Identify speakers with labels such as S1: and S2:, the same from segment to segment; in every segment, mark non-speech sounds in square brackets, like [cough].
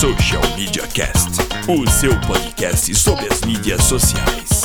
S1: Social Media Cast, o seu podcast sobre as mídias sociais.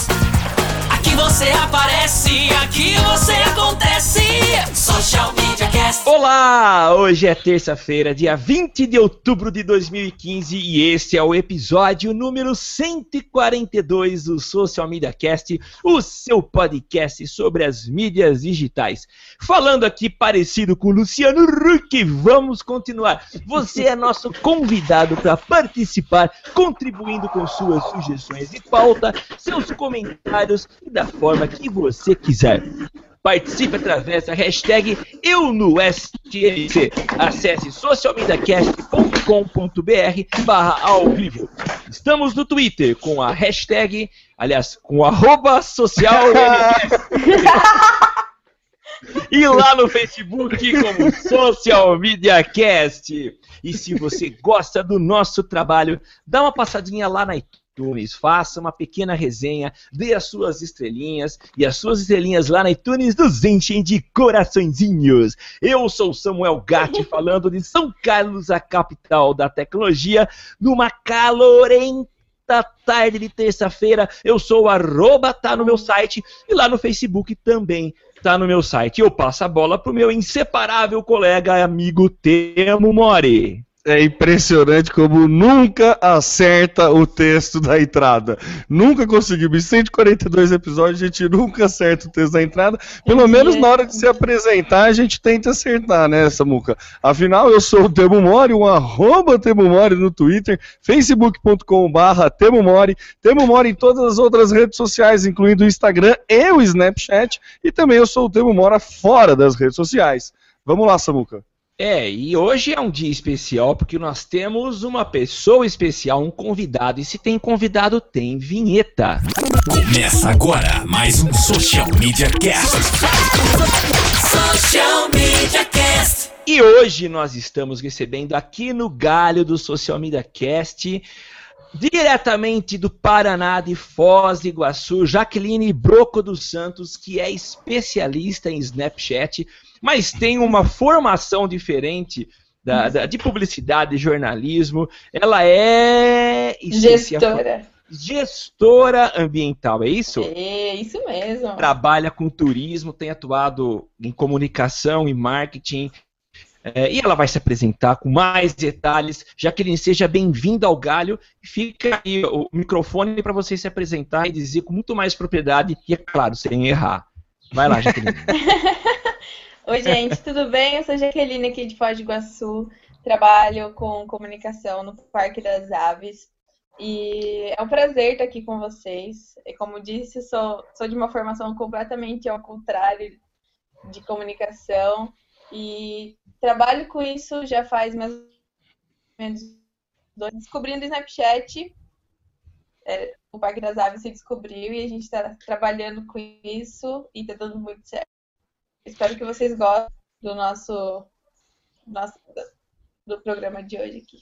S2: Aqui você aparece, aqui você acontece. Social Media Cast.
S3: Olá! Hoje é terça-feira, dia 20 de outubro de 2015 e este é o episódio número 142 do Social Media Cast, o seu podcast sobre as mídias digitais. Falando aqui parecido com o Luciano Huck, vamos continuar. Você é nosso convidado para participar, contribuindo com suas sugestões de pauta, seus comentários e da forma que você quiser. Participe através da hashtag EuNoSTMC. Acesse socialmediacast.com.br barra ao vivo. Estamos no Twitter com a hashtag, aliás, com arroba social [laughs] e lá no Facebook como Social Media Cast. E se você gosta do nosso trabalho, dá uma passadinha lá na iTunes, faça uma pequena resenha, dê as suas estrelinhas e as suas estrelinhas lá na iTunes nos enchem de coraçõezinhos. Eu sou Samuel Gatti [laughs] falando de São Carlos, a capital da tecnologia, numa calorenta tarde de terça-feira. Eu sou o arroba, tá no meu site e lá no Facebook também tá no meu site. Eu passo a bola pro meu inseparável colega e amigo Temo Mori.
S4: É impressionante como nunca acerta o texto da entrada. Nunca conseguimos. Em 142 episódios, a gente nunca acerta o texto da entrada. Pelo menos na hora de se apresentar, a gente tenta acertar, né, Samuca? Afinal, eu sou o Temo Mori, um arroba Temo Mori no Twitter, facebook.com barra Temo Mori, Temo Mori em todas as outras redes sociais, incluindo o Instagram e o Snapchat. E também eu sou o Temo Mora fora das redes sociais. Vamos lá, Samuca.
S3: É, e hoje é um dia especial porque nós temos uma pessoa especial, um convidado. E se tem convidado, tem vinheta.
S1: Começa agora mais um Social Media Cast.
S2: Social Media Cast.
S3: E hoje nós estamos recebendo aqui no galho do Social Media Cast, diretamente do Paraná, de Foz do Iguaçu, Jaqueline Broco dos Santos, que é especialista em Snapchat, mas tem uma formação diferente da, da- de publicidade e jornalismo. Ela é
S5: Gestora.
S3: gestora ambiental, é isso?
S5: É, isso mesmo.
S3: trabalha com turismo, tem atuado em comunicação e marketing. É, e ela vai se apresentar com mais detalhes. Jaqueline, seja bem-vinda ao Galho. Fica aí o microfone para você se apresentar e dizer com muito mais propriedade e, é claro, sem errar. Vai lá, [laughs] Jaqueline. [laughs]
S5: Oi, gente, tudo bem? Eu sou Jaqueline aqui de Foz do Iguaçu. Trabalho com comunicação no Parque das Aves. E é um prazer estar aqui com vocês. E como disse, sou, sou de uma formação completamente ao contrário de comunicação. E trabalho com isso já faz mais ou menos dois descobrindo o Snapchat. É, o Parque das Aves se descobriu e a gente está trabalhando com isso e está dando muito certo. Espero que vocês gostem do nosso, nosso do programa de hoje aqui.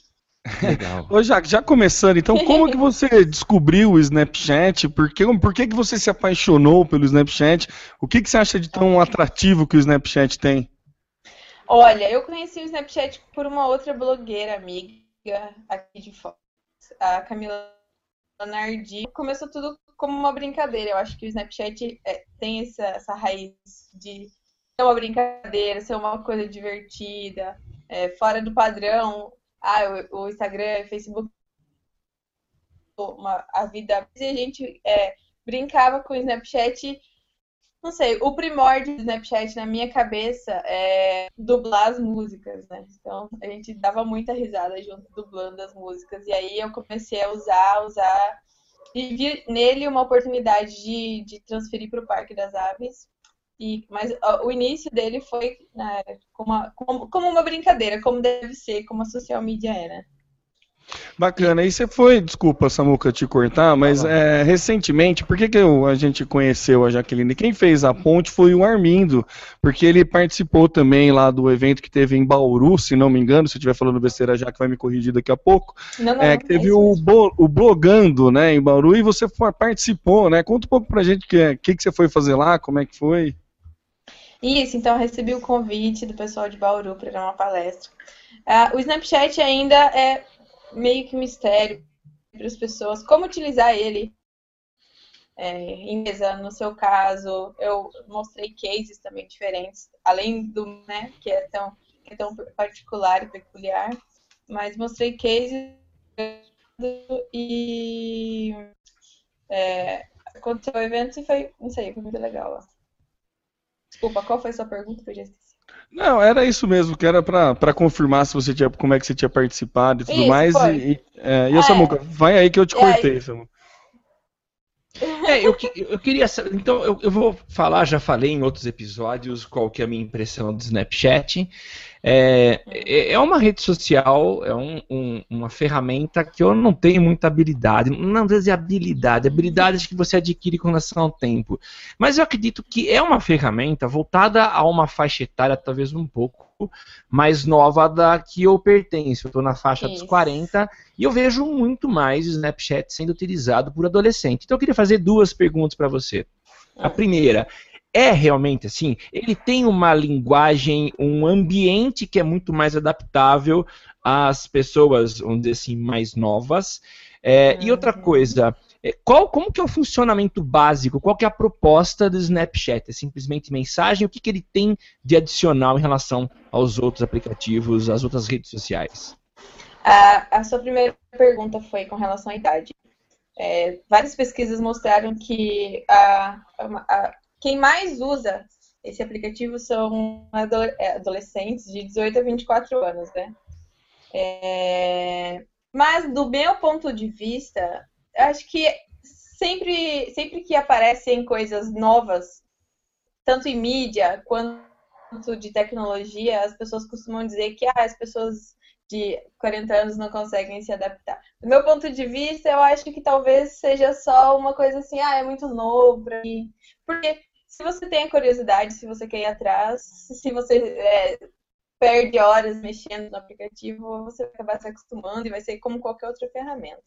S3: Legal.
S4: Ô, Jaque, já começando, então, como que você [laughs] descobriu o Snapchat? Por que, por que, que você se apaixonou pelo Snapchat? O que, que você acha de tão atrativo que o Snapchat tem?
S5: Olha, eu conheci o Snapchat por uma outra blogueira amiga aqui de Foz, a Camila Nardi. Começou tudo como uma brincadeira. Eu acho que o Snapchat é, tem essa, essa raiz de ser uma brincadeira, ser uma coisa divertida, é, fora do padrão. Ah, o, o Instagram, o Facebook, uma, a vida. E a gente é, brincava com o Snapchat não sei, o primórdio do Snapchat na minha cabeça é dublar as músicas, né? Então a gente dava muita risada junto dublando as músicas. E aí eu comecei a usar, usar. E vi nele uma oportunidade de, de transferir para o Parque das Aves. E, mas ó, o início dele foi né, como, uma, como, como uma brincadeira, como deve ser, como a social media é, né?
S4: Bacana. E você foi, desculpa, Samuca, te cortar, mas é, recentemente, por que, que eu- a gente conheceu a Jaqueline? Quem fez a ponte foi o Armindo, porque ele participou também lá do evento que teve em Bauru, se não me engano, se eu estiver falando besteira já que vai me corrigir daqui a pouco.
S5: Não, não,
S4: É, que teve
S5: isso
S4: o, o Blogando, né, em Bauru, e você participou, né? Conta um pouco pra gente o que, que, que você foi fazer lá, como é que foi.
S5: Isso, então recebi o convite do pessoal de Bauru para dar uma palestra. Ah, o Snapchat ainda é meio que mistério para as pessoas. Como utilizar ele é, em mesa, no seu caso. Eu mostrei cases também diferentes, além do, né, que é tão, que é tão particular e peculiar, mas mostrei cases e é, aconteceu o evento e foi, não sei, foi muito legal lá. Desculpa, qual foi a sua pergunta que eu já esqueci?
S4: Não, era isso mesmo, que era pra, pra confirmar se você tinha, como é que você tinha participado e tudo
S5: Isso,
S4: mais.
S5: foi.
S4: E, e, é, e
S5: Ah,
S4: a Samuca, vai aí que eu te
S5: aí?
S4: cortei, Samuca. [laughs]
S3: É, eu, eu queria saber. Então, eu, eu vou falar, já falei em outros episódios, qual que é a minha impressão do Snapchat. É, é é uma rede social, é um- um- uma ferramenta que eu não tenho muita habilidade. Não vou dizer habilidade, habilidades que você adquire com relação ao tempo. Mas eu acredito que é uma ferramenta voltada a uma faixa etária, talvez um pouco mais nova da que eu pertenço. Eu estou na faixa dos
S5: Isso.
S3: 40 e eu vejo muito mais o Snapchat sendo utilizado por adolescente. Então eu queria fazer duas perguntas para você. A primeira, é realmente assim? Ele tem uma linguagem, um ambiente que é muito mais adaptável às pessoas, vamos dizer assim, mais novas. É, E outra coisa, é, qual, como que é o funcionamento básico? Qual que é a proposta do Snapchat? É simplesmente mensagem? O que, que ele tem de adicional em relação aos outros aplicativos, às outras redes sociais?
S5: A, a sua primeira pergunta foi com relação à idade. É, várias pesquisas mostraram que a- a- a- quem mais usa esse aplicativo são é, adolescentes de 18 a 24 anos, né? É, mas do meu ponto de vista, acho que sempre, sempre que aparecem coisas novas, tanto em mídia quanto de tecnologia, as pessoas costumam dizer que ah, as pessoas de 40 anos não conseguem se adaptar. Do meu ponto de vista, eu acho que talvez seja só uma coisa assim, ah, é muito novo pra mim. Porque se você tem a curiosidade, se você quer ir atrás, se você é, perde horas mexendo no aplicativo, você vai acabar se acostumando e vai ser como qualquer outra ferramenta.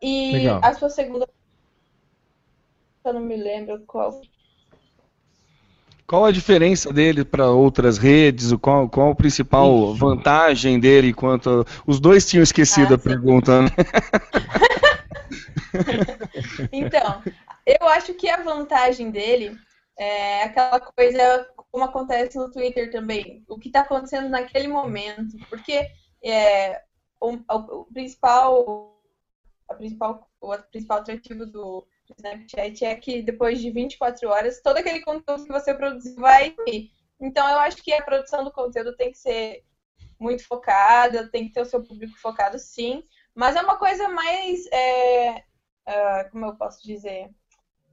S5: E
S3: Legal.
S5: a sua segunda eu não me lembro qual.
S4: Qual a diferença dele para outras redes? Qual, qual a principal vantagem dele? Enquanto os dois tinham esquecido
S5: Ah,
S4: a
S5: sim.
S4: pergunta, né? [laughs] [laughs]
S5: Então, eu acho que a vantagem dele é aquela coisa como acontece no Twitter também, o que está acontecendo naquele momento, porque é, o, o- principal, a principal, o principal atrativo do Snapchat é que depois de 24 horas, todo aquele conteúdo que você produzir vai ir. Então, eu acho que a produção do conteúdo tem que ser muito focada, tem que ter o seu público focado, sim, mas é uma coisa mais é, ah, como eu posso dizer,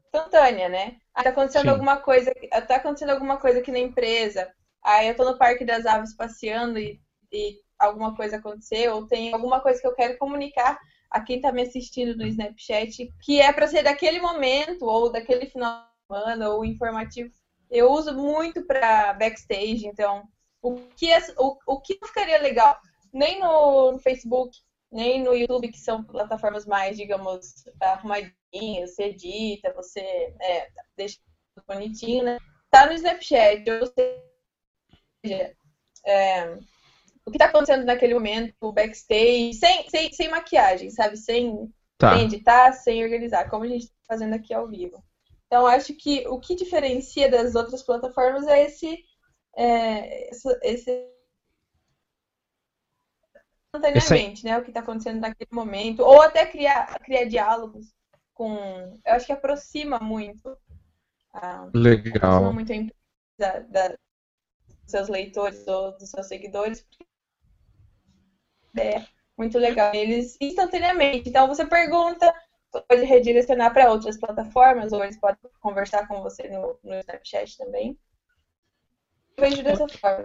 S5: instantânea, né? Ah, tá acontecendo
S3: Sim.
S5: alguma coisa, tá acontecendo alguma coisa aqui na empresa. Aí eu tô no Parque das Aves passeando e, e alguma coisa aconteceu, ou tem alguma coisa que eu quero comunicar a quem tá me assistindo no Snapchat, que é para ser daquele momento, ou daquele final de semana, ou informativo. Eu uso muito para backstage, então o que, é, o, o que ficaria legal, nem no, no Facebook, nem no YouTube, que são plataformas mais, digamos, arrumadinhas, você edita, você é, deixa tudo bonitinho, né? Tá no Snapchat, ou seja, é, o que tá acontecendo naquele momento, backstage, sem, sem, sem maquiagem, sabe? Sem,
S3: Tá.
S5: sem editar, sem organizar, como a gente tá fazendo aqui ao vivo. Então, acho que o que diferencia das outras plataformas é esse. É, esse, esse instantaneamente, né? O que está acontecendo naquele momento, ou até criar, criar diálogos com. Eu acho que aproxima muito. ah, aproxima
S4: Legal.
S5: muito a empresa da, da- dos seus leitores ou dos seus seguidores. É muito legal. Eles instantaneamente. Então você pergunta, pode redirecionar para outras plataformas, ou eles podem conversar com você no, no Snapchat também. Eu vejo dessa forma.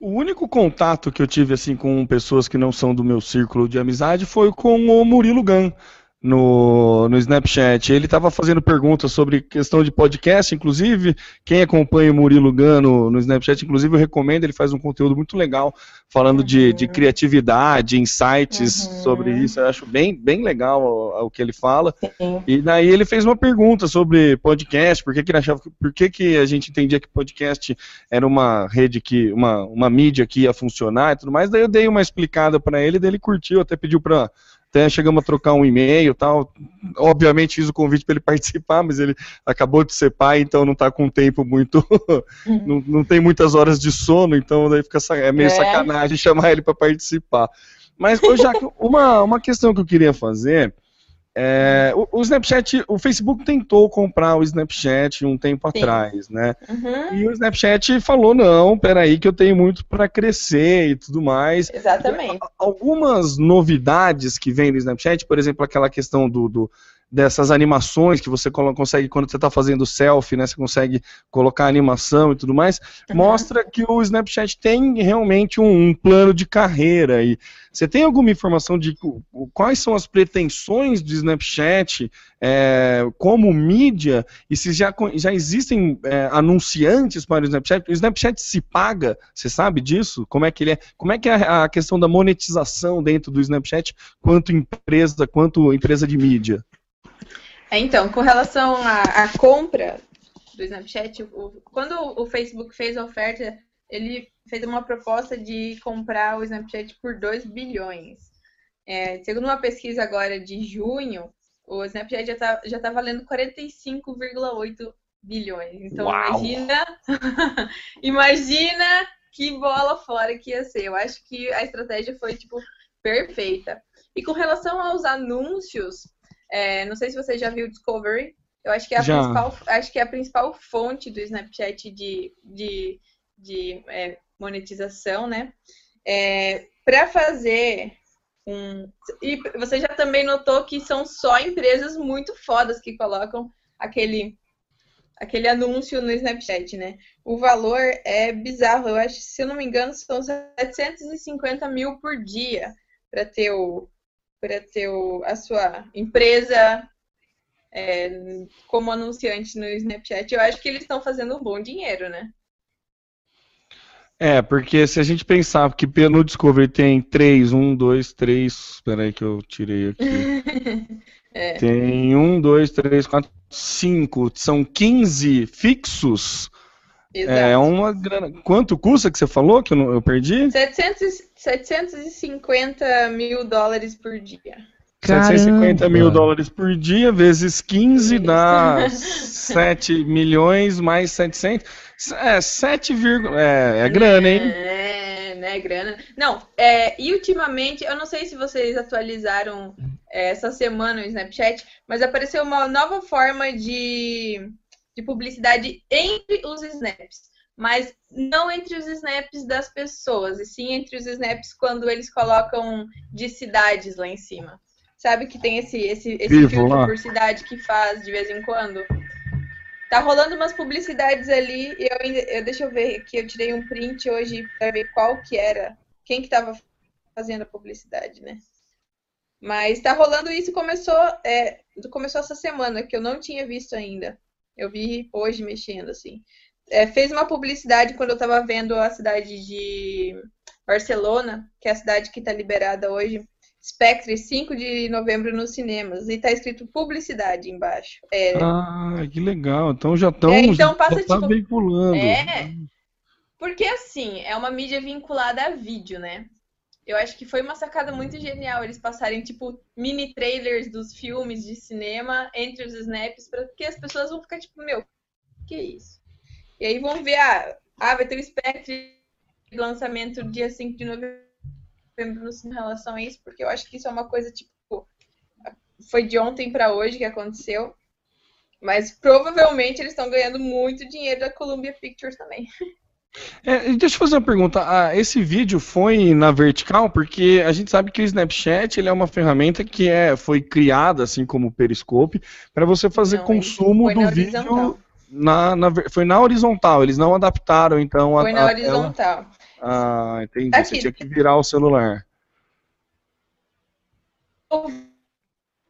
S4: O único contato que eu tive assim com pessoas que não são do meu círculo de amizade foi com o Murilo Gun no, no Snapchat. Ele estava fazendo perguntas sobre questão de podcast, inclusive, quem acompanha o Murilo Gano no Snapchat, inclusive, eu recomendo, ele faz um conteúdo muito legal falando uhum. de, de criatividade, insights uhum. sobre isso. Eu acho bem, bem legal o, o que ele fala. Sim. E daí ele fez uma pergunta sobre podcast, por que, que ele achava, por que, que a gente entendia que podcast era uma rede que, uma, uma mídia que ia funcionar e tudo mais. Daí eu dei uma explicada para ele, daí ele curtiu, até pediu para até chegamos a trocar um e-mail tal. Obviamente fiz o convite para ele [laughs] participar, mas ele acabou de ser pai, então não está com tempo muito. [laughs] não, não, tem muitas horas de sono, então daí fica é meio é. sacanagem [laughs] chamar ele para participar. Mas, já uma, uma questão que eu queria fazer é, o, o, Snapchat, o Facebook tentou comprar o Snapchat um tempo Sim. atrás, né? Uhum. E o Snapchat falou não, peraí que eu tenho muito para crescer e tudo mais.
S5: Exatamente.
S4: Algumas novidades que vem do Snapchat, por exemplo, aquela questão do, do dessas animações que você consegue quando você está fazendo selfie, né? Você consegue colocar animação e tudo mais, uhum. mostra que o Snapchat tem realmente um, um, plano de carreira. E você tem alguma informação de quais são as pretensões do Snapchat é, como mídia e se já, já existem é, anunciantes para o Snapchat? O Snapchat se paga? Você sabe disso? Como é que ele é? Como é que é a questão da monetização dentro do Snapchat quanto empresa, quanto empresa de mídia?
S5: É, então, com relação à, à compra do Snapchat, o, quando o Facebook fez a oferta, ele fez uma proposta de comprar o Snapchat por 2 bilhões. É, segundo uma pesquisa agora de junho, o Snapchat já está já tá valendo 45,8 bilhões. Então Uau. imagina, [laughs] imagina que bola fora que ia ser. Eu acho que a estratégia foi tipo perfeita. E com relação aos anúncios, é, não sei se você já viu o Discovery. Eu acho que é a, principal, acho que é a principal fonte do Snapchat de, de, de é, monetização, né? É, Para fazer um. E você já também notou que são só empresas muito fodas que colocam aquele, aquele anúncio no Snapchat, né? O valor é bizarro. Eu acho, se eu não me engano, são 750 mil por dia para ter o, para ter o, a sua empresa é, como anunciante no Snapchat, eu acho que eles estão fazendo um bom dinheiro, né?
S4: É, porque se a gente pensar que no Discovery tem 3, 1, 2, 3. Espera aí que eu tirei aqui. [laughs] é. Tem 1, 2, 3, 4, 5. São 15 fixos. Exato. É uma grana. Quanto custa que você falou que eu, não, eu perdi?
S5: 700, 750 mil dólares por dia.
S4: Caramba. 750 mil dólares por dia, vezes 15 Isso. dá [laughs] 7 milhões mais 700. É, 7, é, é grana, hein?
S5: É, né, grana. Não, é, e ultimamente, eu não sei se vocês atualizaram é, essa semana o Snapchat, mas apareceu uma nova forma de, de publicidade entre os snaps mas não entre os snaps das pessoas, e sim entre os snaps quando eles colocam de cidades lá em cima. Sabe que tem esse, esse, esse filtro lá. por cidade que faz de vez em quando? Tá rolando umas publicidades ali, e eu, eu deixa eu ver aqui, eu tirei um print hoje para ver qual que era, quem que tava fazendo a publicidade, né? Mas tá rolando isso, começou, é, começou essa semana, que eu não tinha visto ainda. Eu vi hoje mexendo, assim é, fez uma publicidade quando eu estava vendo a cidade de Barcelona, que é a cidade que está liberada hoje. Spectre, 5 de novembro nos cinemas. E está escrito publicidade embaixo.
S4: É... Ah, que legal. Então já estão é, então passa, já tá tipo... veiculando.
S5: É. Porque assim, é uma mídia vinculada a vídeo, né? Eu acho que foi uma sacada muito genial eles passarem, tipo, mini trailers dos filmes de cinema entre os snaps, porque as pessoas vão ficar tipo, meu, que isso? E aí vão ver, ah, ah vai ter o Spectre de lançamento dia 5 de novembro em relação a isso, porque eu acho que isso é uma coisa, tipo, foi de ontem para hoje que aconteceu. Mas provavelmente eles estão ganhando muito dinheiro da Columbia Pictures também. [laughs]
S4: É, deixa eu fazer uma pergunta. Ah, esse vídeo foi na vertical porque a gente sabe que o Snapchat ele é uma ferramenta que é, foi criada, assim como o Periscope, para você fazer Não, consumo do vídeo na, na, foi na horizontal, eles não adaptaram, então
S5: Foi na horizontal.
S4: Tela... Ah, entendi.
S5: Aqui.
S4: Você tinha que virar o celular.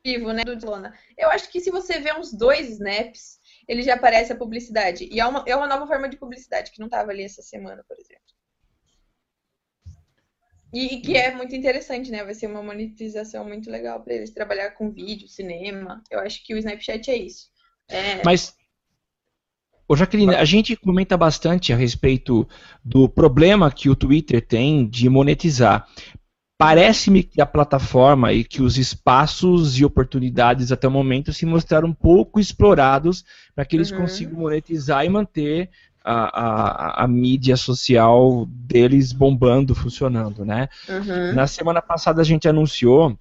S5: vivo, né, do Dilona. Eu acho que se você vê uns dois snaps, ele já aparece a publicidade. E é uma, é uma nova forma de publicidade que não estava ali essa semana, por exemplo. E, e que é muito interessante, né? Vai ser uma monetização muito legal para eles trabalhar com vídeo, cinema. Eu acho que o Snapchat é isso. É,
S3: Mas, ô Jaqueline, a gente comenta bastante a respeito do problema que o Twitter tem de monetizar. Parece-me que a plataforma e que os espaços e oportunidades até o momento se mostraram um pouco explorados para que eles
S5: Uhum.
S3: consigam monetizar e manter a, a, a mídia social deles bombando, funcionando, né?
S5: uhum.
S3: Na semana passada a gente anunciou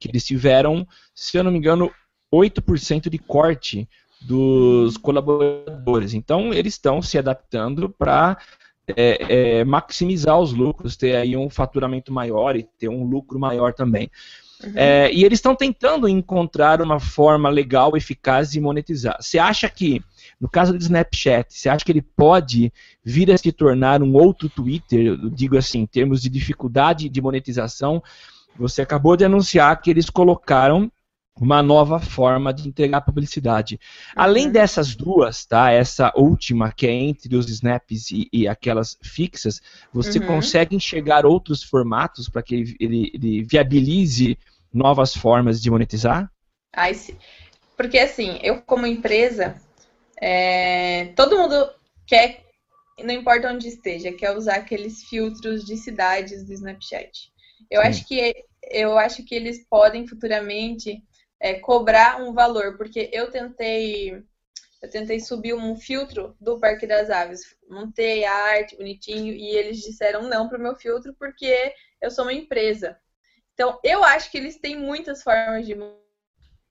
S3: que eles tiveram, se eu não me engano, 8% de corte dos colaboradores. Então eles estão se adaptando para maximizar os lucros, ter aí um faturamento maior e ter um lucro maior também.
S5: Uhum.
S3: É, e eles estão tentando encontrar uma forma legal, eficaz de monetizar. Você acha que, no caso do Snapchat, você acha que ele pode vir a se tornar um outro Twitter? Eu digo assim, em termos de dificuldade de monetização, você acabou de anunciar que eles colocaram uma nova forma de entregar publicidade. Além
S5: Uhum.
S3: dessas duas, tá? Essa última que é entre os snaps e, e aquelas fixas, você
S5: Uhum.
S3: consegue enxergar outros formatos para que ele, ele- ele viabilize novas formas de monetizar?
S5: Ai. Porque assim, eu como empresa, é, todo mundo quer, não importa onde esteja, quer usar aqueles filtros de cidades do Snapchat. Eu
S3: Sim.
S5: acho que eu acho que eles podem futuramente é, cobrar um valor, porque eu tentei eu tentei subir um filtro do Parque das Aves, montei a arte bonitinho e eles disseram não pro meu filtro porque eu sou uma empresa. Então, eu acho que eles têm muitas formas de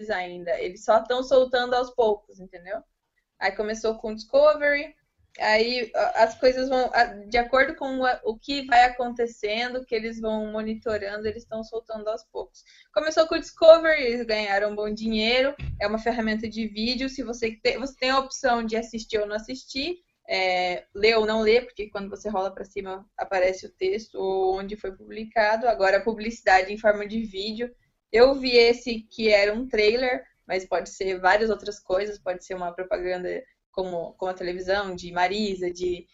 S5: ainda. Eles só estão soltando aos poucos, entendeu? Aí começou com Discovery, aí as coisas vão, de acordo com o que vai acontecendo, que eles vão monitorando, eles estão soltando aos poucos. Começou com o Discovery, eles ganharam bom dinheiro, é uma ferramenta de vídeo, se você tem, você tem a opção de assistir ou não assistir, é, ler ou não ler, porque quando você rola para cima aparece o texto ou onde foi publicado. Agora, publicidade em forma de vídeo. Eu vi esse que era um trailer, mas pode ser várias outras coisas, pode ser uma propaganda como, como a televisão, de Marisa, de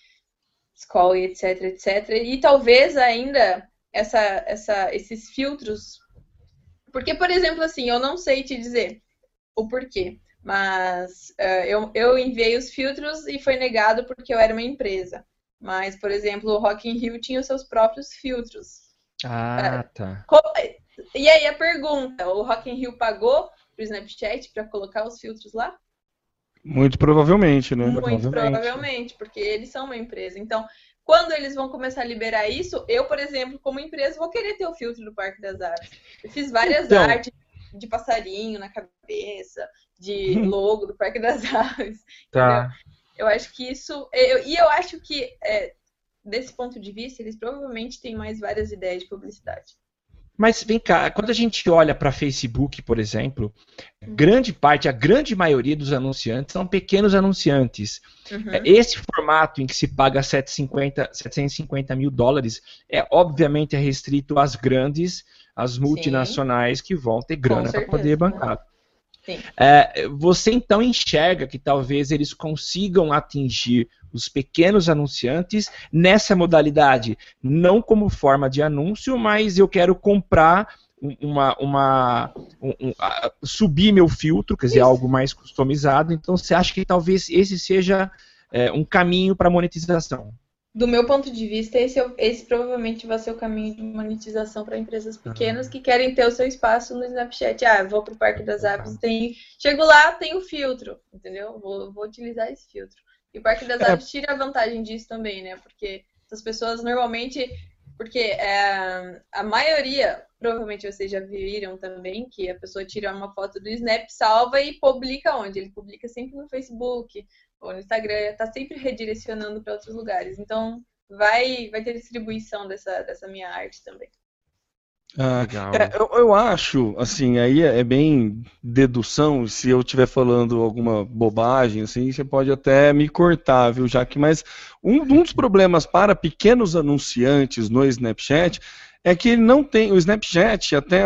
S5: Skoll, etc, etc. E talvez ainda essa, essa, esses filtros. Porque, por exemplo, assim, eu não sei te dizer o porquê. Mas eh, eu, eu enviei os filtros e foi negado porque eu era uma empresa. Mas, por exemplo, o Rock in Rio tinha os seus próprios filtros.
S3: Ah, tá.
S5: Co- E aí a pergunta, o Rock in Rio pagou pro Snapchat para colocar os filtros lá?
S4: Muito provavelmente, né?
S5: Muito
S3: provavelmente.
S5: provavelmente, porque eles são uma empresa. Então, quando eles vão começar a liberar isso, eu, por exemplo, como empresa, vou querer ter o filtro do Parque das Aves. Eu fiz várias
S3: Então.
S5: artes de passarinho na cabeça, de [laughs] logo do Parque das Aves.
S3: Tá.
S5: Eu acho que isso. eu- e eu acho que, é, desse ponto de vista, eles provavelmente têm mais várias ideias de publicidade.
S3: Mas vem cá, quando a gente olha para Facebook, por exemplo, grande parte, a grande maioria dos anunciantes são pequenos anunciantes.
S5: Uhum.
S3: É, Esse formato em que se paga 750, 750 mil dólares é obviamente restrito às grandes, às multinacionais que vão ter grana para poder bancar. É, você então enxerga que talvez eles consigam atingir os pequenos anunciantes nessa modalidade, não como forma de anúncio, mas eu quero comprar um- uma, uma um- um- a- subir meu filtro, quer dizer,
S5: Isso.
S3: algo mais customizado. Então você acha que talvez esse seja é, um caminho para monetização?
S5: Do meu ponto de vista, esse, é o- esse provavelmente vai ser o caminho de monetização para empresas pequenas que querem ter o seu espaço no Snapchat. Ah, vou pro Parque das Aves, tem... chego lá, tem o filtro, entendeu? Vou, vou utilizar esse filtro. E o Parque das
S3: É.
S5: Aves tira a vantagem disso também, né? Porque essas pessoas normalmente. Porque é, a maioria, provavelmente vocês já viram também, que a pessoa tira uma foto do Snap, salva e publica onde? Ele publica sempre no Facebook ou no Instagram, tá sempre redirecionando para outros lugares. Então, vai, vai ter distribuição dessa, dessa minha arte também.
S4: Ah, Legal. É, eu, eu, acho, assim, aí é, é bem dedução, se eu estiver falando alguma bobagem, assim, você pode até me cortar, viu, Jaque? Mas um, um dos [laughs] problemas para pequenos anunciantes no Snapchat é que ele não tem, o Snapchat, até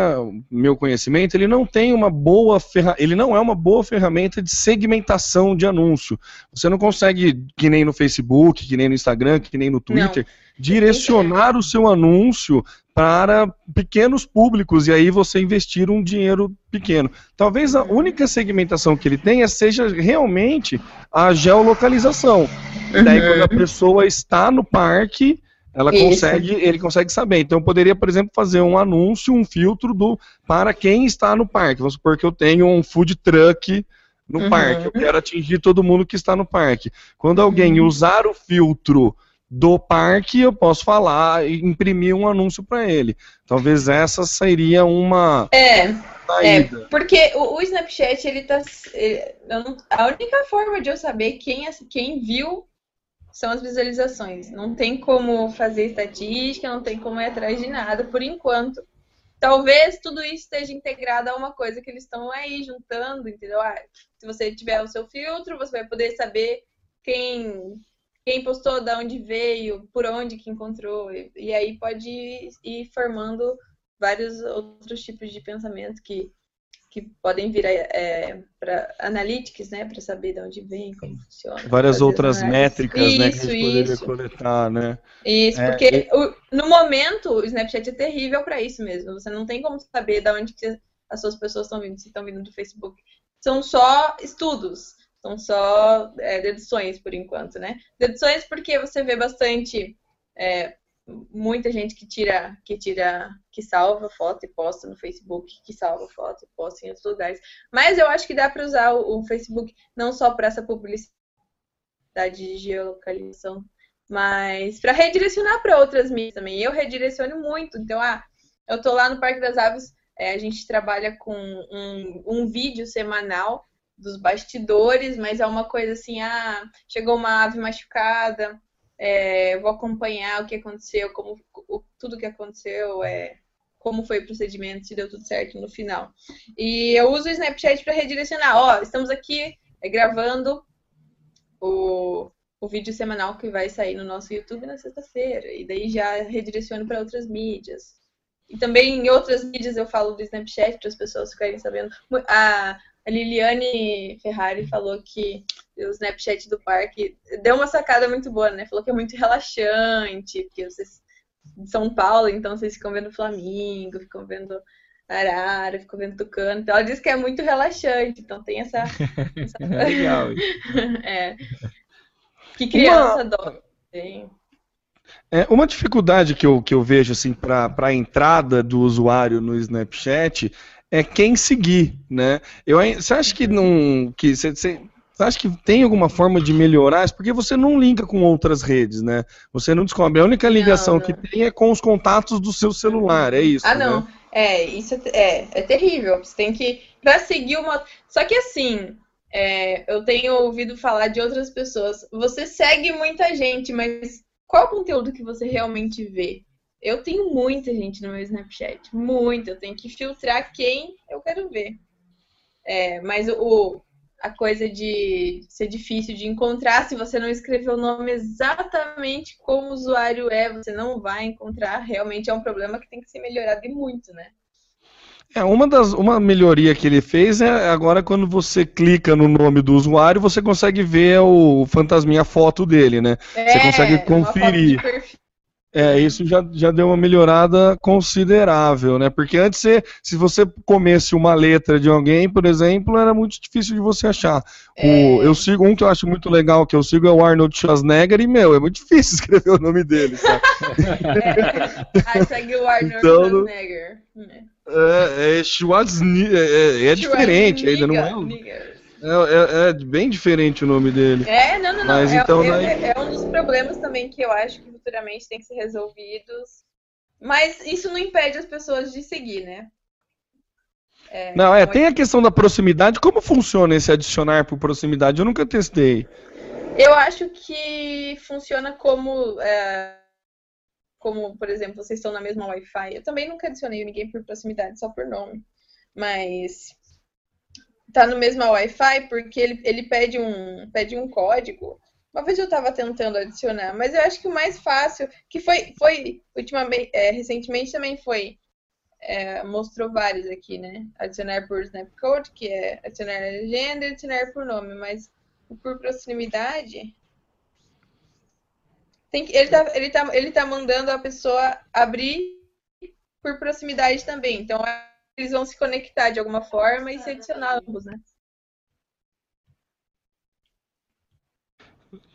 S4: meu conhecimento, ele não tem uma boa ferramenta, ele não é uma boa ferramenta de segmentação de anúncio. Você não consegue, que nem no Facebook, que nem no Instagram, que nem no Twitter, não. direcionar o seu anúncio para pequenos públicos e aí você investir um dinheiro pequeno. Talvez a única segmentação que ele tenha seja realmente a geolocalização. Uhum. Daí quando a pessoa está no parque, ela Isso. consegue, ele consegue saber. Então, eu poderia, por exemplo, fazer um anúncio, um filtro do para quem está no parque. Vamos supor que eu tenho um food truck no uhum. parque. Eu quero atingir todo mundo que está no parque. Quando alguém uhum. usar o filtro do parque, eu posso falar e imprimir um anúncio para ele. Talvez essa seria uma
S5: é, saída. É, porque o, o Snapchat, ele tá. Ele, não, a única forma de eu saber quem, quem viu são as visualizações. Não tem como fazer estatística, não tem como ir atrás de nada por enquanto. Talvez tudo isso esteja integrado a uma coisa que eles estão aí juntando, entendeu? Ah, se você tiver o seu filtro, você vai poder saber quem quem postou, de onde veio, por onde que encontrou, e, e aí pode ir, ir formando vários outros tipos de pensamento que que podem vir é, para analytics, né, para saber de onde vem, como funciona.
S4: Várias outras métricas, isso, né, que a gente poderia isso. coletar, né?
S5: Isso, é, porque no momento o Snapchat é terrível para isso mesmo. Você não tem como saber de onde as suas pessoas estão vindo, se estão vindo do Facebook. São só estudos, são só é, deduções por enquanto, né? Deduções porque você vê bastante é, muita gente que tira, que tira, que salva foto e posta no Facebook, que salva foto e posta em outros lugares. Mas eu acho que dá para usar o, o, Facebook não só para essa publicidade de geolocalização, mas para redirecionar para outras mídias também. Eu redireciono muito. Então, ah, eu tô lá no Parque das Aves, é, a gente trabalha com um, um vídeo semanal dos bastidores, mas é uma coisa assim, ah, chegou uma ave machucada, é, vou acompanhar o que aconteceu, como o, tudo que aconteceu, é, como foi o procedimento, se deu tudo certo no final. E eu uso o Snapchat para redirecionar. Ó, estamos aqui é, gravando o, o vídeo semanal que vai sair no nosso YouTube na sexta-feira. E daí já redireciono para outras mídias. E também em outras mídias eu falo do Snapchat para as pessoas ficarem sabendo. A, a Liliane Ferrari falou que o Snapchat do parque deu uma sacada muito boa, né? Falou que é muito relaxante, porque vocês de São Paulo, então vocês ficam vendo Flamengo, ficam vendo Arara, ficam vendo Tucano. Então ela disse que é muito relaxante, então tem essa. [laughs] essa...
S4: Legal. [laughs]
S5: é. Que criança uma... Tem.
S4: É, uma dificuldade que eu, que eu vejo assim, para a entrada do usuário no Snapchat é quem seguir, né? Eu, você acha que não. Que você, você, você acha que tem alguma forma de melhorar isso? Porque você não linka com outras redes, né? Você não descobre. A única ligação não, não. que tem é com os contatos do seu celular, é isso.
S5: Ah, não.
S4: Né?
S5: É, isso é, é, é, terrível. Você tem que. Pra seguir uma. Só que assim. É, eu tenho ouvido falar de outras pessoas. Você segue muita gente, mas qual o conteúdo que você realmente vê? Eu tenho muita gente no meu Snapchat, muita. Eu tenho que filtrar quem eu quero ver. É, mas o, a coisa de ser difícil de encontrar, se você não escrever o nome exatamente como o usuário é, você não vai encontrar. Realmente é um problema que tem que ser melhorado e muito, né?
S4: É, uma, das, uma melhoria que ele fez é agora quando você clica no nome do usuário, você consegue ver o fantasminha, a foto dele, né? É, você consegue conferir. É, isso já, já deu uma melhorada considerável, né? Porque antes, você, se você comesse uma letra de alguém, por exemplo, era muito difícil de você achar. É... O, eu sigo um que eu acho muito legal, que eu sigo é o Arnold Schwarzenegger, e, meu, é muito difícil [laughs] escrever o nome dele, sabe?
S5: é, ah, segue o Arnold então, Schwarzenegger.
S4: É, é Schwarzenegger, é, é, é diferente ainda, não é? É, é, é, bem diferente o nome dele.
S5: É, não, não, não. Mas, é, então, é, é, é, um dos problemas também que eu acho que futuramente tem que ser resolvidos. Mas isso não impede as pessoas de seguir, né?
S4: É, não, é, tem a questão da proximidade. Como funciona esse adicionar por proximidade? Eu nunca testei.
S5: Eu acho que funciona como. É, como, por exemplo, vocês estão na mesma Wi-Fi. Eu também nunca adicionei ninguém por proximidade, só por nome. Mas tá no mesmo Wi-Fi porque ele, ele pede, um, pede um código. Uma vez eu estava tentando adicionar, mas eu acho que o mais fácil, que foi, foi ultimamente, é, recentemente também foi, é, mostrou vários aqui, né? Adicionar por Snapcode, que é adicionar legenda e adicionar por nome, mas por proximidade. Tem que, ele, tá, ele, tá, ele tá mandando a pessoa abrir por proximidade também. Então, eles vão se conectar de alguma forma e se adicionar ambos, né?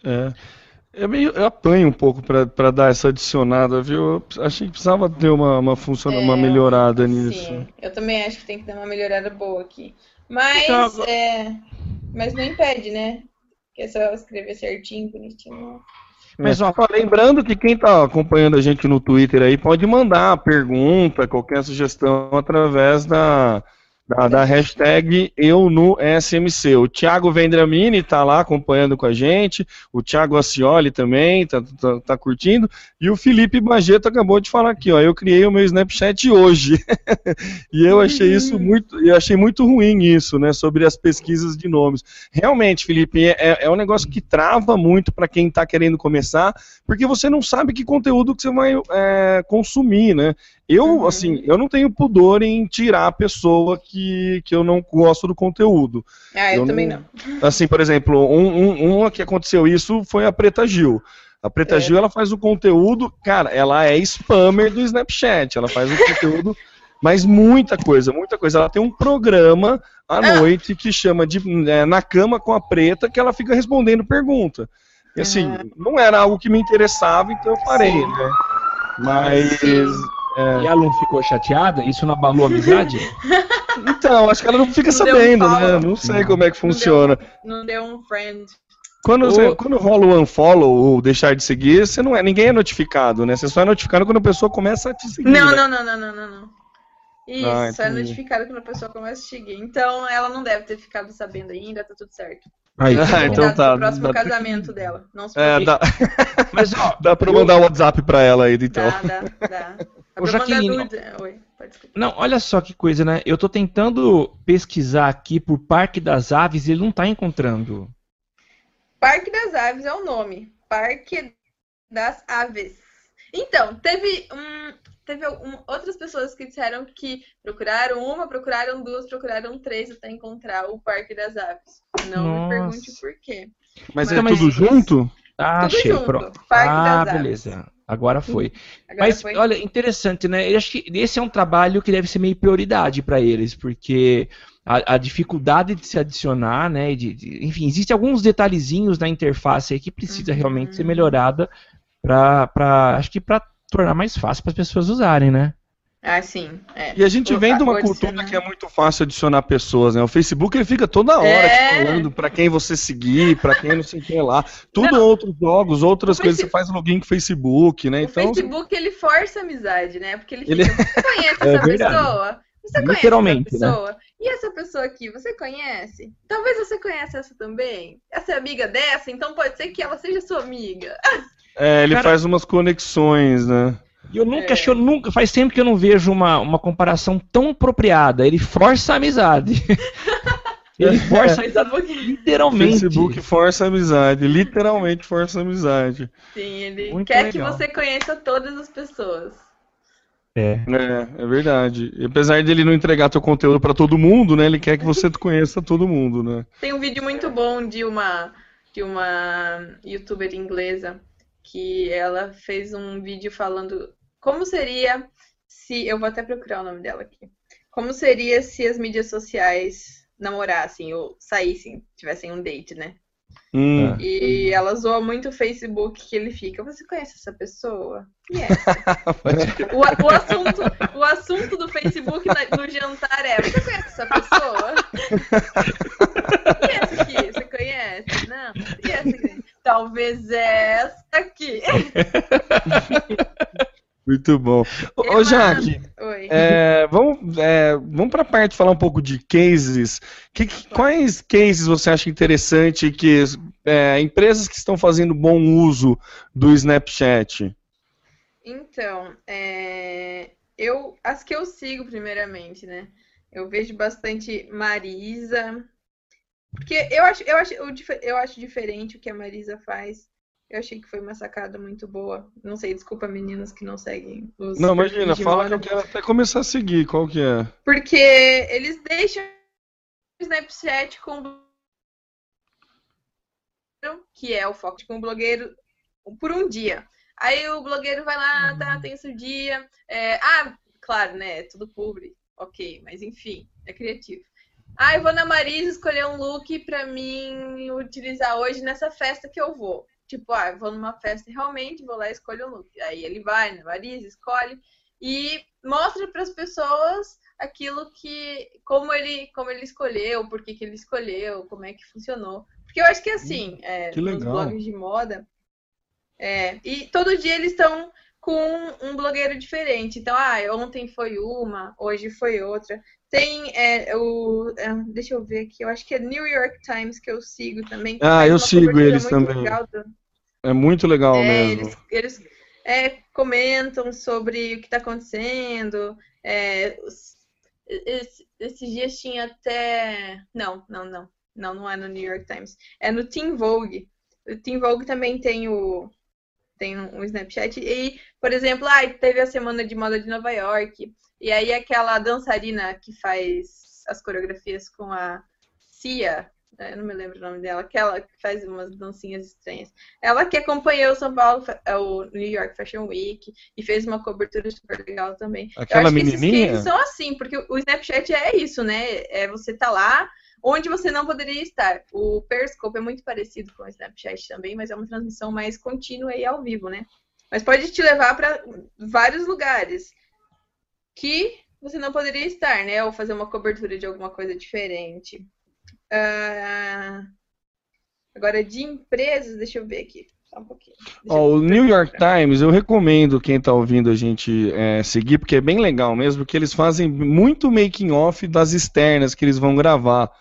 S4: É. Eu, meio, eu apanho um pouco para dar essa adicionada, viu? Eu achei que precisava ter uma, uma função, é, uma melhorada nisso. Sim,
S5: eu também acho que tem que dar uma melhorada boa aqui. Mas, então, é, mas não impede, né? Que é só escrever certinho, bonitinho.
S4: Mas ó, lembrando que quem está acompanhando a gente no Twitter aí pode mandar pergunta, qualquer sugestão através da, da, da, hashtag eu no SMC. O Thiago Vendramini está lá acompanhando com a gente, o Thiago Acioli também está tá, tá, curtindo, e o Felipe Bajeto acabou de falar aqui, ó, eu criei o meu Snapchat hoje. [laughs] e eu achei isso uhum. muito, eu achei muito ruim isso, né, sobre as pesquisas de nomes. Realmente, Felipe, é, é um negócio que trava muito para quem está querendo começar, porque você não sabe que conteúdo que você vai é, consumir, né? Eu, uhum. assim, eu não tenho pudor em tirar a pessoa que, que eu não gosto do conteúdo.
S5: Ah, eu, eu também não,
S4: não, Assim, por exemplo, um, um, um que aconteceu isso foi a Preta Gil. A Preta é. Gil, ela faz o conteúdo, cara, ela é spammer do Snapchat, ela faz o conteúdo, [laughs] mas muita coisa, muita coisa. Ela tem um programa à ah. noite que chama de é, Na Cama com a Preta, que ela fica respondendo pergunta. E assim, uhum. não era algo que me interessava, então eu parei, Sim. né? Mas... Sim.
S3: É. E ela não ficou chateada? Isso não abalou a amizade? [laughs]
S4: então, acho que ela não fica não sabendo, um né? Não sei como é que funciona.
S5: Não deu, não deu um friend.
S4: Quando, você, quando rola o unfollow ou deixar de seguir, você não é, ninguém é notificado, né? Você só é notificado quando a pessoa começa a te seguir.
S5: Não, né? não, não, não, não, não, não. Isso, ah, só é notificado quando a pessoa começa a te seguir. Então ela não deve ter ficado sabendo ainda, tá tudo certo.
S4: Aí, ah, então tá.
S5: próximo dá, casamento dela. Não se
S4: é, dá... [laughs] Mas ó, dá pra mandar o WhatsApp pra ela aí, então.
S5: Dá, dá, dá.
S3: Ô, Jaqueline, não... Oi, não, olha só que coisa, né? Eu tô tentando pesquisar aqui por Parque das Aves e ele não tá encontrando.
S5: Parque das Aves é o nome. Parque das Aves. Então, teve um, teve um, outras pessoas que disseram que procuraram uma, procuraram duas, procuraram três até encontrar o Parque das Aves. Não Nossa. me pergunte por quê.
S4: Mas, Mas é tudo junto?
S3: Ah, tudo achei, junto. pronto. Parque ah, beleza. Agora foi. Agora Mas, foi. olha, interessante, né? Eu acho que esse é um trabalho que deve ser meio prioridade para eles, porque a, a, dificuldade de se adicionar, né? De, de, enfim, existem alguns detalhezinhos na interface aí que precisa uhum. realmente ser melhorada para, acho que para tornar mais fácil para as pessoas usarem, né?
S5: Ah, sim. É.
S4: E a gente vem de uma cultura que é muito fácil adicionar pessoas, né? O Facebook ele fica toda hora é... falando para quem você seguir, para quem não sei quem lá. Tudo não. outros jogos, outras o coisas, Facebook... você faz login com Facebook, né?
S5: O
S4: então,
S5: Facebook ele força a amizade, né? Porque ele, ele... fica, você conhece [laughs] é essa pessoa? Você
S3: Literalmente,
S5: conhece essa né? pessoa? Né? E essa pessoa aqui, você conhece? Talvez você conheça essa também. Essa é amiga dessa, então pode ser que ela seja sua amiga.
S4: É, ele Cara... faz umas conexões, né?
S3: E eu nunca, é. achei, nunca, faz tempo que eu não vejo uma, uma comparação tão apropriada. Ele força a amizade. [laughs] Ele força a amizade literalmente.
S4: Facebook força a amizade, literalmente força a amizade.
S5: Sim, ele Muito quer legal. que você conheça todas as pessoas.
S4: É. é. É, verdade. E apesar dele não entregar teu conteúdo para todo mundo, né? Ele quer que você conheça todo mundo, né?
S5: Tem um vídeo muito bom de uma de uma youtuber inglesa que ela fez um vídeo falando como seria se. Eu vou até procurar o nome dela aqui. Como seria se as mídias sociais namorassem ou saíssem, tivessem um date, né? Hum. E ela zoa muito o Facebook que ele fica. Você conhece essa pessoa? Conhece. [laughs] o, o, assunto, o assunto do Facebook no jantar é: Você conhece essa pessoa? [laughs] e essa aqui? Você conhece? Não. E essa Talvez essa aqui. [laughs]
S4: Muito bom. Ô, Jaque, é, vamos, é, vamos para a parte de falar um pouco de cases. Que, quais cases você acha interessante que é, empresas que estão fazendo bom uso do Snapchat?
S5: Então, é, eu as que eu sigo primeiramente, né? Eu vejo bastante Marisa, porque eu acho, eu acho, eu, eu acho diferente o que a Marisa faz. Eu achei que foi uma sacada muito boa. Não sei, desculpa meninas que não seguem os.
S4: Não, imagina, fala que eu quero até começar a seguir. Qual que é?
S5: Porque eles deixam o Snapchat com que é o foco com o blogueiro por um dia. Aí o blogueiro vai lá, tá, tem seu dia. É, ah, claro, né? É tudo público. Ok, mas enfim, é criativo. Ah, eu vou na Marisa escolher um look pra mim utilizar hoje nessa festa que eu vou. Tipo, ah, eu vou numa festa realmente, vou lá e escolho um look. Aí ele vai na Marisa, escolhe e mostra para as pessoas aquilo que como ele como ele escolheu, por que, que ele escolheu, como é que funcionou. Porque eu acho que assim, é,
S4: que
S5: nos blogs de moda, é, e todo dia eles estão com um blogueiro diferente. Então, ah, ontem foi uma, hoje foi outra. Tem é, o. É, deixa eu ver aqui, eu acho que é New York Times que eu sigo também.
S4: Ah, eu sigo eles também. Do... É muito legal
S5: é,
S4: mesmo.
S5: Eles, eles é, comentam sobre o que está acontecendo. É, os, esse, esses dias tinha até. Não, não, não. Não, não é no New York Times. É no Teen Vogue. O Teen Vogue também tem o, tem um Snapchat. E, por exemplo, ah, teve a semana de moda de Nova York. E aí aquela dançarina que faz as coreografias com a Cia, eu não me lembro o nome dela, aquela que faz umas dancinhas estranhas. Ela que acompanhou o São Paulo, é, o New York Fashion Week, e fez uma cobertura super legal também.
S4: Aquela menininha?
S5: são assim, porque o Snapchat é isso, né? É você tá lá, onde você não poderia estar. O Periscope é muito parecido com o Snapchat também, mas é uma transmissão mais contínua e ao vivo, né? Mas pode te levar para vários lugares que você não poderia estar, né? Ou fazer uma cobertura de alguma coisa diferente. Uh... Agora, de empresas, deixa eu ver aqui. Só um pouquinho.
S4: Oh, o New York Times, eu recomendo quem está ouvindo a gente é, seguir, porque é bem legal mesmo, porque eles fazem muito making off das externas que eles vão gravar.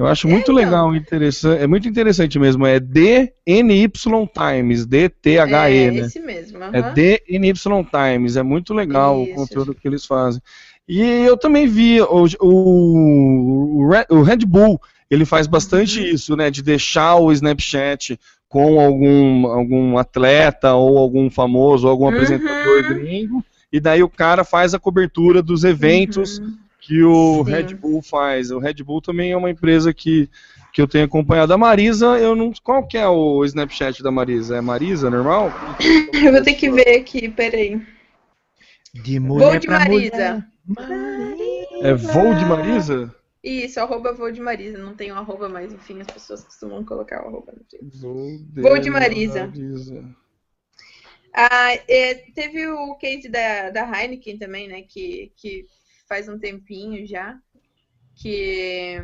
S4: Eu acho muito é, legal, interessante, é muito interessante mesmo. É DNY Times, D-T-H-E, é,
S5: né? Esse mesmo. Uh -huh.
S4: É DNY Times, é muito legal Isso. o conteúdo que eles fazem. E eu também vi o, o, o Red Bull, ele faz bastante uhum. isso, né? De deixar o Snapchat com algum, algum atleta ou algum famoso, ou algum uhum. apresentador gringo, e daí o cara faz a cobertura dos eventos. Uhum que o Sim. Red Bull faz. O Red Bull também é uma empresa que, que eu tenho acompanhado. A Marisa, eu não. Qual que é o Snapchat da Marisa? É Marisa, normal? [laughs]
S5: eu vou ter que ver aqui, peraí.
S3: De mulher
S5: vou de Marisa.
S4: É voo de Marisa?
S5: Isso, arroba voo de Marisa. Não tem um arroba, mas enfim, as pessoas costumam colocar o arroba no
S4: jeito. Voo de,
S5: voo de Marisa. Marisa. Ah, é, teve o case da, da Heineken também, né? Que, que faz um tempinho já, que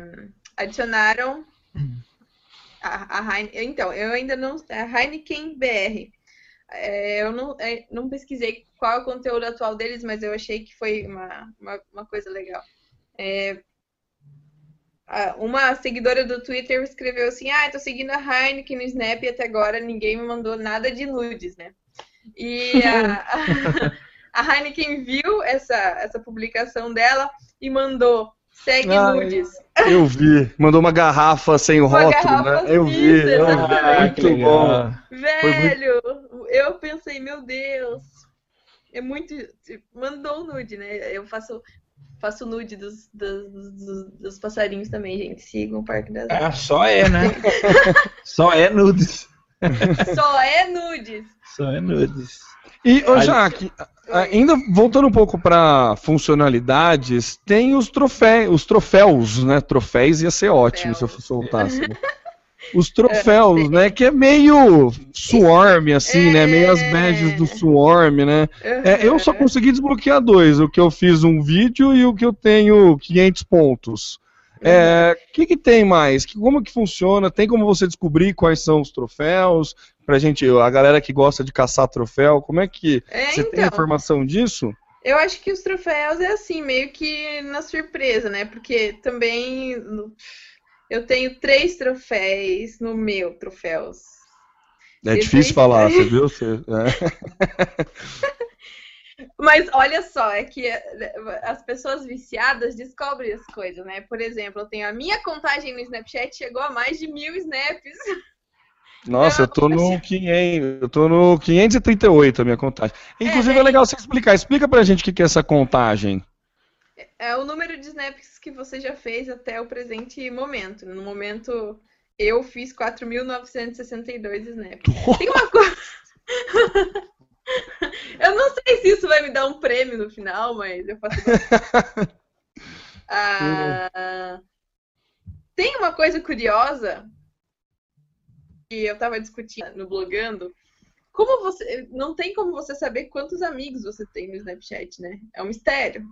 S5: adicionaram a, a Heineken. Então, eu ainda não. A Heineken BR. É, eu não, é, não pesquisei qual é o conteúdo atual deles, mas eu achei que foi uma, uma, uma coisa legal. É, uma seguidora do Twitter escreveu assim: Ah, tô seguindo a Heineken no Snap e até agora ninguém me mandou nada de nudes, né? E a, [laughs] [laughs] a Heineken viu essa, essa publicação dela e mandou segue Ai, nudes.
S4: Eu vi. Mandou uma garrafa sem o rótulo, né? Eu vi.
S5: Ah, muito bom. Velho, muito... eu pensei, meu Deus. É muito. Mandou nude, né? Eu faço, faço nude dos, dos, dos, dos passarinhos também, gente. Sigam o Parque das
S3: Ah, só é, né? [laughs] só é nudes.
S5: Só é nudes.
S3: Só é nudes.
S4: E, ô, Jaque, ainda voltando um pouco para funcionalidades, tem os troféus, os troféus, né? Troféus ia ser ótimo se eu soltasse. Né? [laughs] Os troféus, né? Que é meio Swarm, assim, né? Meio as badges do Swarm, né? É, eu só consegui desbloquear dois, o que eu fiz um vídeo e o que eu tenho 500 pontos. O é, que, que tem mais? Como que funciona? Tem como você descobrir quais são os troféus? pra gente, a galera que gosta de caçar troféu, como é que é, você então, tem informação disso?
S5: Eu acho que os troféus é assim, meio que na surpresa, né? Porque também eu tenho três troféus no meu troféus.
S4: É difícil falar, você viu? Você, é. [laughs]
S5: Mas olha só, é que é, as pessoas viciadas descobrem as coisas, né? Por exemplo, eu tenho a minha contagem no Snapchat chegou a mais de mil snaps.
S4: Nossa, eu tô no 500, eu tô no 538 a minha contagem. Inclusive é, é legal você explicar. Explica pra gente o que é essa contagem.
S5: É o número de snaps que você já fez até o presente momento. No momento, eu fiz 4.962 snaps. [laughs] Tem uma coisa. [laughs] [laughs] eu não sei se isso vai me dar um prêmio no final, mas eu faço. [laughs] ah, tem uma coisa curiosa que eu tava discutindo no blogando. Como você. Não tem como você saber quantos amigos você tem no Snapchat, né? É um mistério.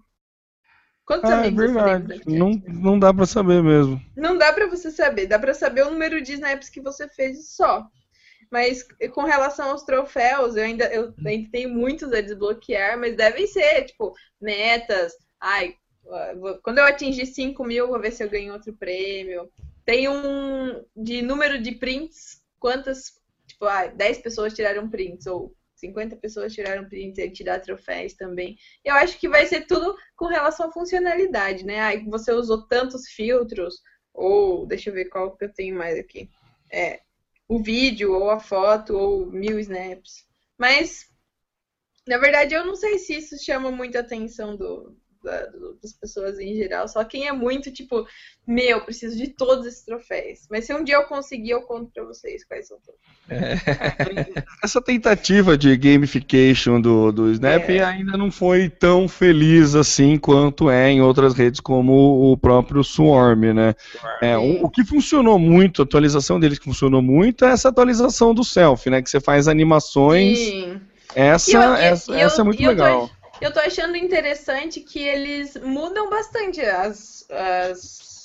S4: Quantos ah, é amigos é verdade. você tem no Snapchat? Não, não dá pra saber mesmo.
S5: Não dá pra você saber. Dá pra saber o número de snaps que você fez só. Mas com relação aos troféus, eu ainda, eu ainda tenho muitos a desbloquear, mas devem ser, tipo, metas. Ai, quando eu atingir 5 mil, vou ver se eu ganho outro prêmio. Tem um de número de prints quantas, tipo, ah, 10 pessoas tiraram prints, ou 50 pessoas tiraram prints e tirar troféus também. Eu acho que vai ser tudo com relação à funcionalidade, né? Aí ah, você usou tantos filtros, ou deixa eu ver qual que eu tenho mais aqui. É, o vídeo, ou a foto, ou mil snaps. Mas, na verdade, eu não sei se isso chama muita atenção do, da, das pessoas em geral. Só quem é muito, tipo, meu, preciso de todos esses troféus. Mas se um dia eu conseguir, eu conto pra vocês quais são todos. É. [laughs]
S4: Essa tentativa de gamification do, do Snap é. ainda não foi tão feliz assim quanto é em outras redes como o próprio Swarm, né? É, o, o, que funcionou muito, a atualização deles que funcionou muito é essa atualização do selfie, né? Que você faz animações. Sim. Essa, eu, essa, eu, essa é muito legal.
S5: Tô eu tô achando interessante que eles mudam bastante as. as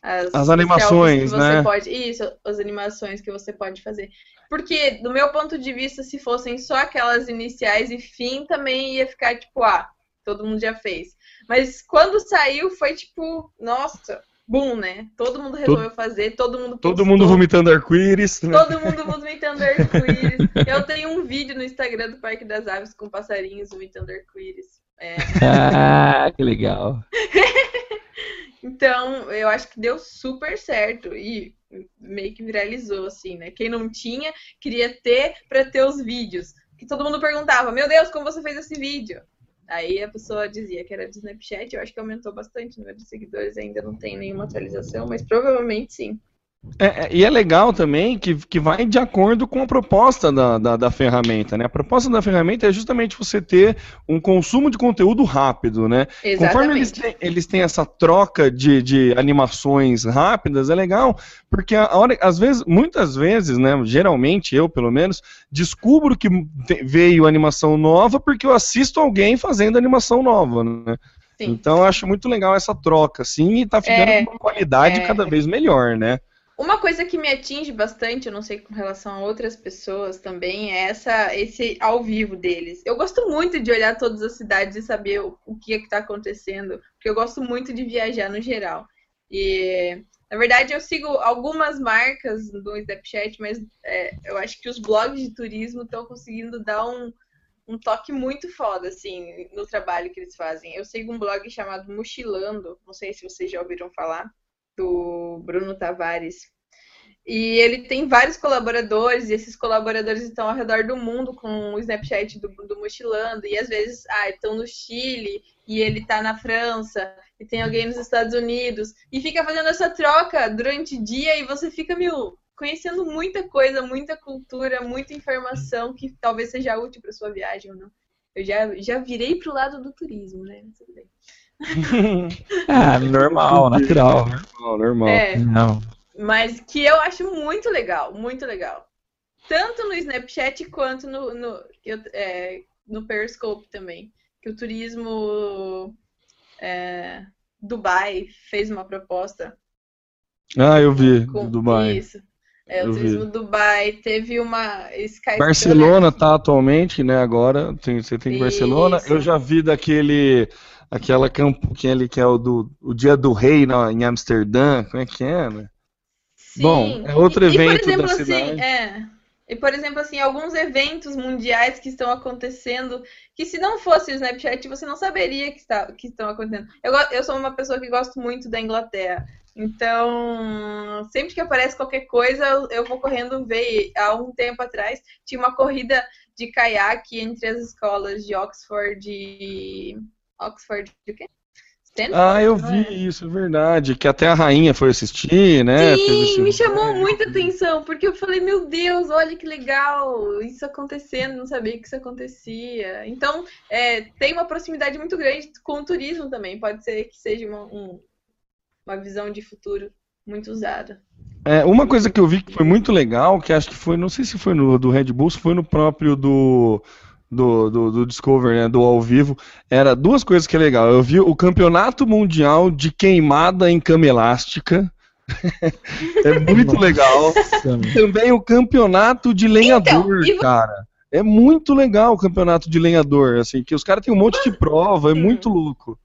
S4: as, as animações, né?
S5: Pode, isso, as animações que você pode fazer. Porque, do meu ponto de vista, se fossem só aquelas iniciais e fim, também ia ficar tipo, ah, todo mundo já fez. Mas quando saiu, foi tipo, nossa, boom, né? Todo mundo resolveu todo, fazer, todo mundo
S4: Todo mundo vomitando arco-íris.
S5: Né? Todo mundo vomitando arco-íris. Eu tenho um vídeo no Instagram do Parque das Aves com passarinhos vomitando arco-íris.
S3: É. Ah, que legal. [laughs]
S5: então, eu acho que deu super certo e meio que viralizou, assim, né? Quem não tinha, queria ter para ter os vídeos. Que todo mundo perguntava, meu Deus, como você fez esse vídeo? Aí a pessoa dizia que era do Snapchat, eu acho que aumentou bastante o número de seguidores, ainda não tem nenhuma atualização, mas provavelmente sim.
S4: É, é, e é legal também que, que vai de acordo com a proposta da, da, da, ferramenta, né? A proposta da ferramenta é justamente você ter um consumo de conteúdo rápido, né?
S5: Exatamente.
S4: Conforme eles têm, eles têm essa troca de, de animações rápidas, é legal, porque a hora, às vezes, muitas vezes, né? Geralmente, eu pelo menos, descubro que veio animação nova porque eu assisto alguém fazendo animação nova, né? Sim. Então eu acho muito legal essa troca, assim, e tá ficando é, uma qualidade é, cada vez melhor, né?
S5: Uma coisa que me atinge bastante, eu não sei com relação a outras pessoas também, é essa, esse ao vivo deles. Eu gosto muito de olhar todas as cidades e saber o, o que é está acontecendo, porque eu gosto muito de viajar no geral. E, na verdade, eu sigo algumas marcas do Snapchat, mas é, eu acho que os blogs de turismo estão conseguindo dar um, um toque muito foda, assim, no trabalho que eles fazem. Eu sigo um blog chamado Mochilando, não sei se vocês já ouviram falar do Bruno Tavares. E ele tem vários colaboradores, e esses colaboradores estão ao redor do mundo com o Snapchat do, do Mochilando, e às vezes ah, estão no Chile, e ele está na França, e tem alguém nos Estados Unidos, e fica fazendo essa troca durante o dia, e você fica, meu, conhecendo muita coisa, muita cultura, muita informação que talvez seja útil para sua viagem ou não. Eu já, já virei pro lado do turismo, né? Bem. [laughs]
S3: ah, normal, natural.
S4: Normal, normal.
S5: É, Não. Mas que eu acho muito legal, muito legal. Tanto no Snapchat quanto no, no, é, no Periscope também. Que o turismo é, Dubai fez uma proposta.
S4: Ah, eu vi, com, Dubai.
S5: Isso. É, o turismo vi. Dubai teve uma.
S4: Sky Barcelona tá atualmente, né? Agora tem, você tem Barcelona. Eu já vi daquele aquela que ele que é o do o dia do rei na, em Amsterdã, como é que é, né? Sim. Bom, é outro e, evento e, por exemplo, da assim, cidade.
S5: Assim, é, E, por exemplo, assim, alguns eventos mundiais que estão acontecendo, que se não fosse o Snapchat, você não saberia que, está, que estão acontecendo. Eu, eu sou uma pessoa que gosto muito da Inglaterra. Então, sempre que aparece qualquer coisa, eu, eu vou correndo ver. Há um tempo atrás, tinha uma corrida de caiaque entre as escolas de Oxford e... Oxford de quê?
S4: Ah, eu vi é? isso, é verdade. Que até a rainha foi assistir, né?
S5: Sim, me chamou muita atenção, porque eu falei, meu Deus, olha que legal, isso acontecendo, não sabia que isso acontecia. Então, é, tem uma proximidade muito grande com o turismo também. Pode ser que seja uma, um, uma visão de futuro muito usada.
S4: É, uma coisa que eu vi que foi muito legal, que acho que foi, não sei se foi no do Red Bull, se foi no próprio do do, do, do Discover, né, do ao vivo, era duas coisas que é legal. Eu vi o campeonato mundial de queimada em cama elástica. [laughs] é muito Nossa, legal. Também o campeonato de lenhador, então, cara. É muito legal o campeonato de lenhador, assim, que os caras têm um monte de prova, é muito louco.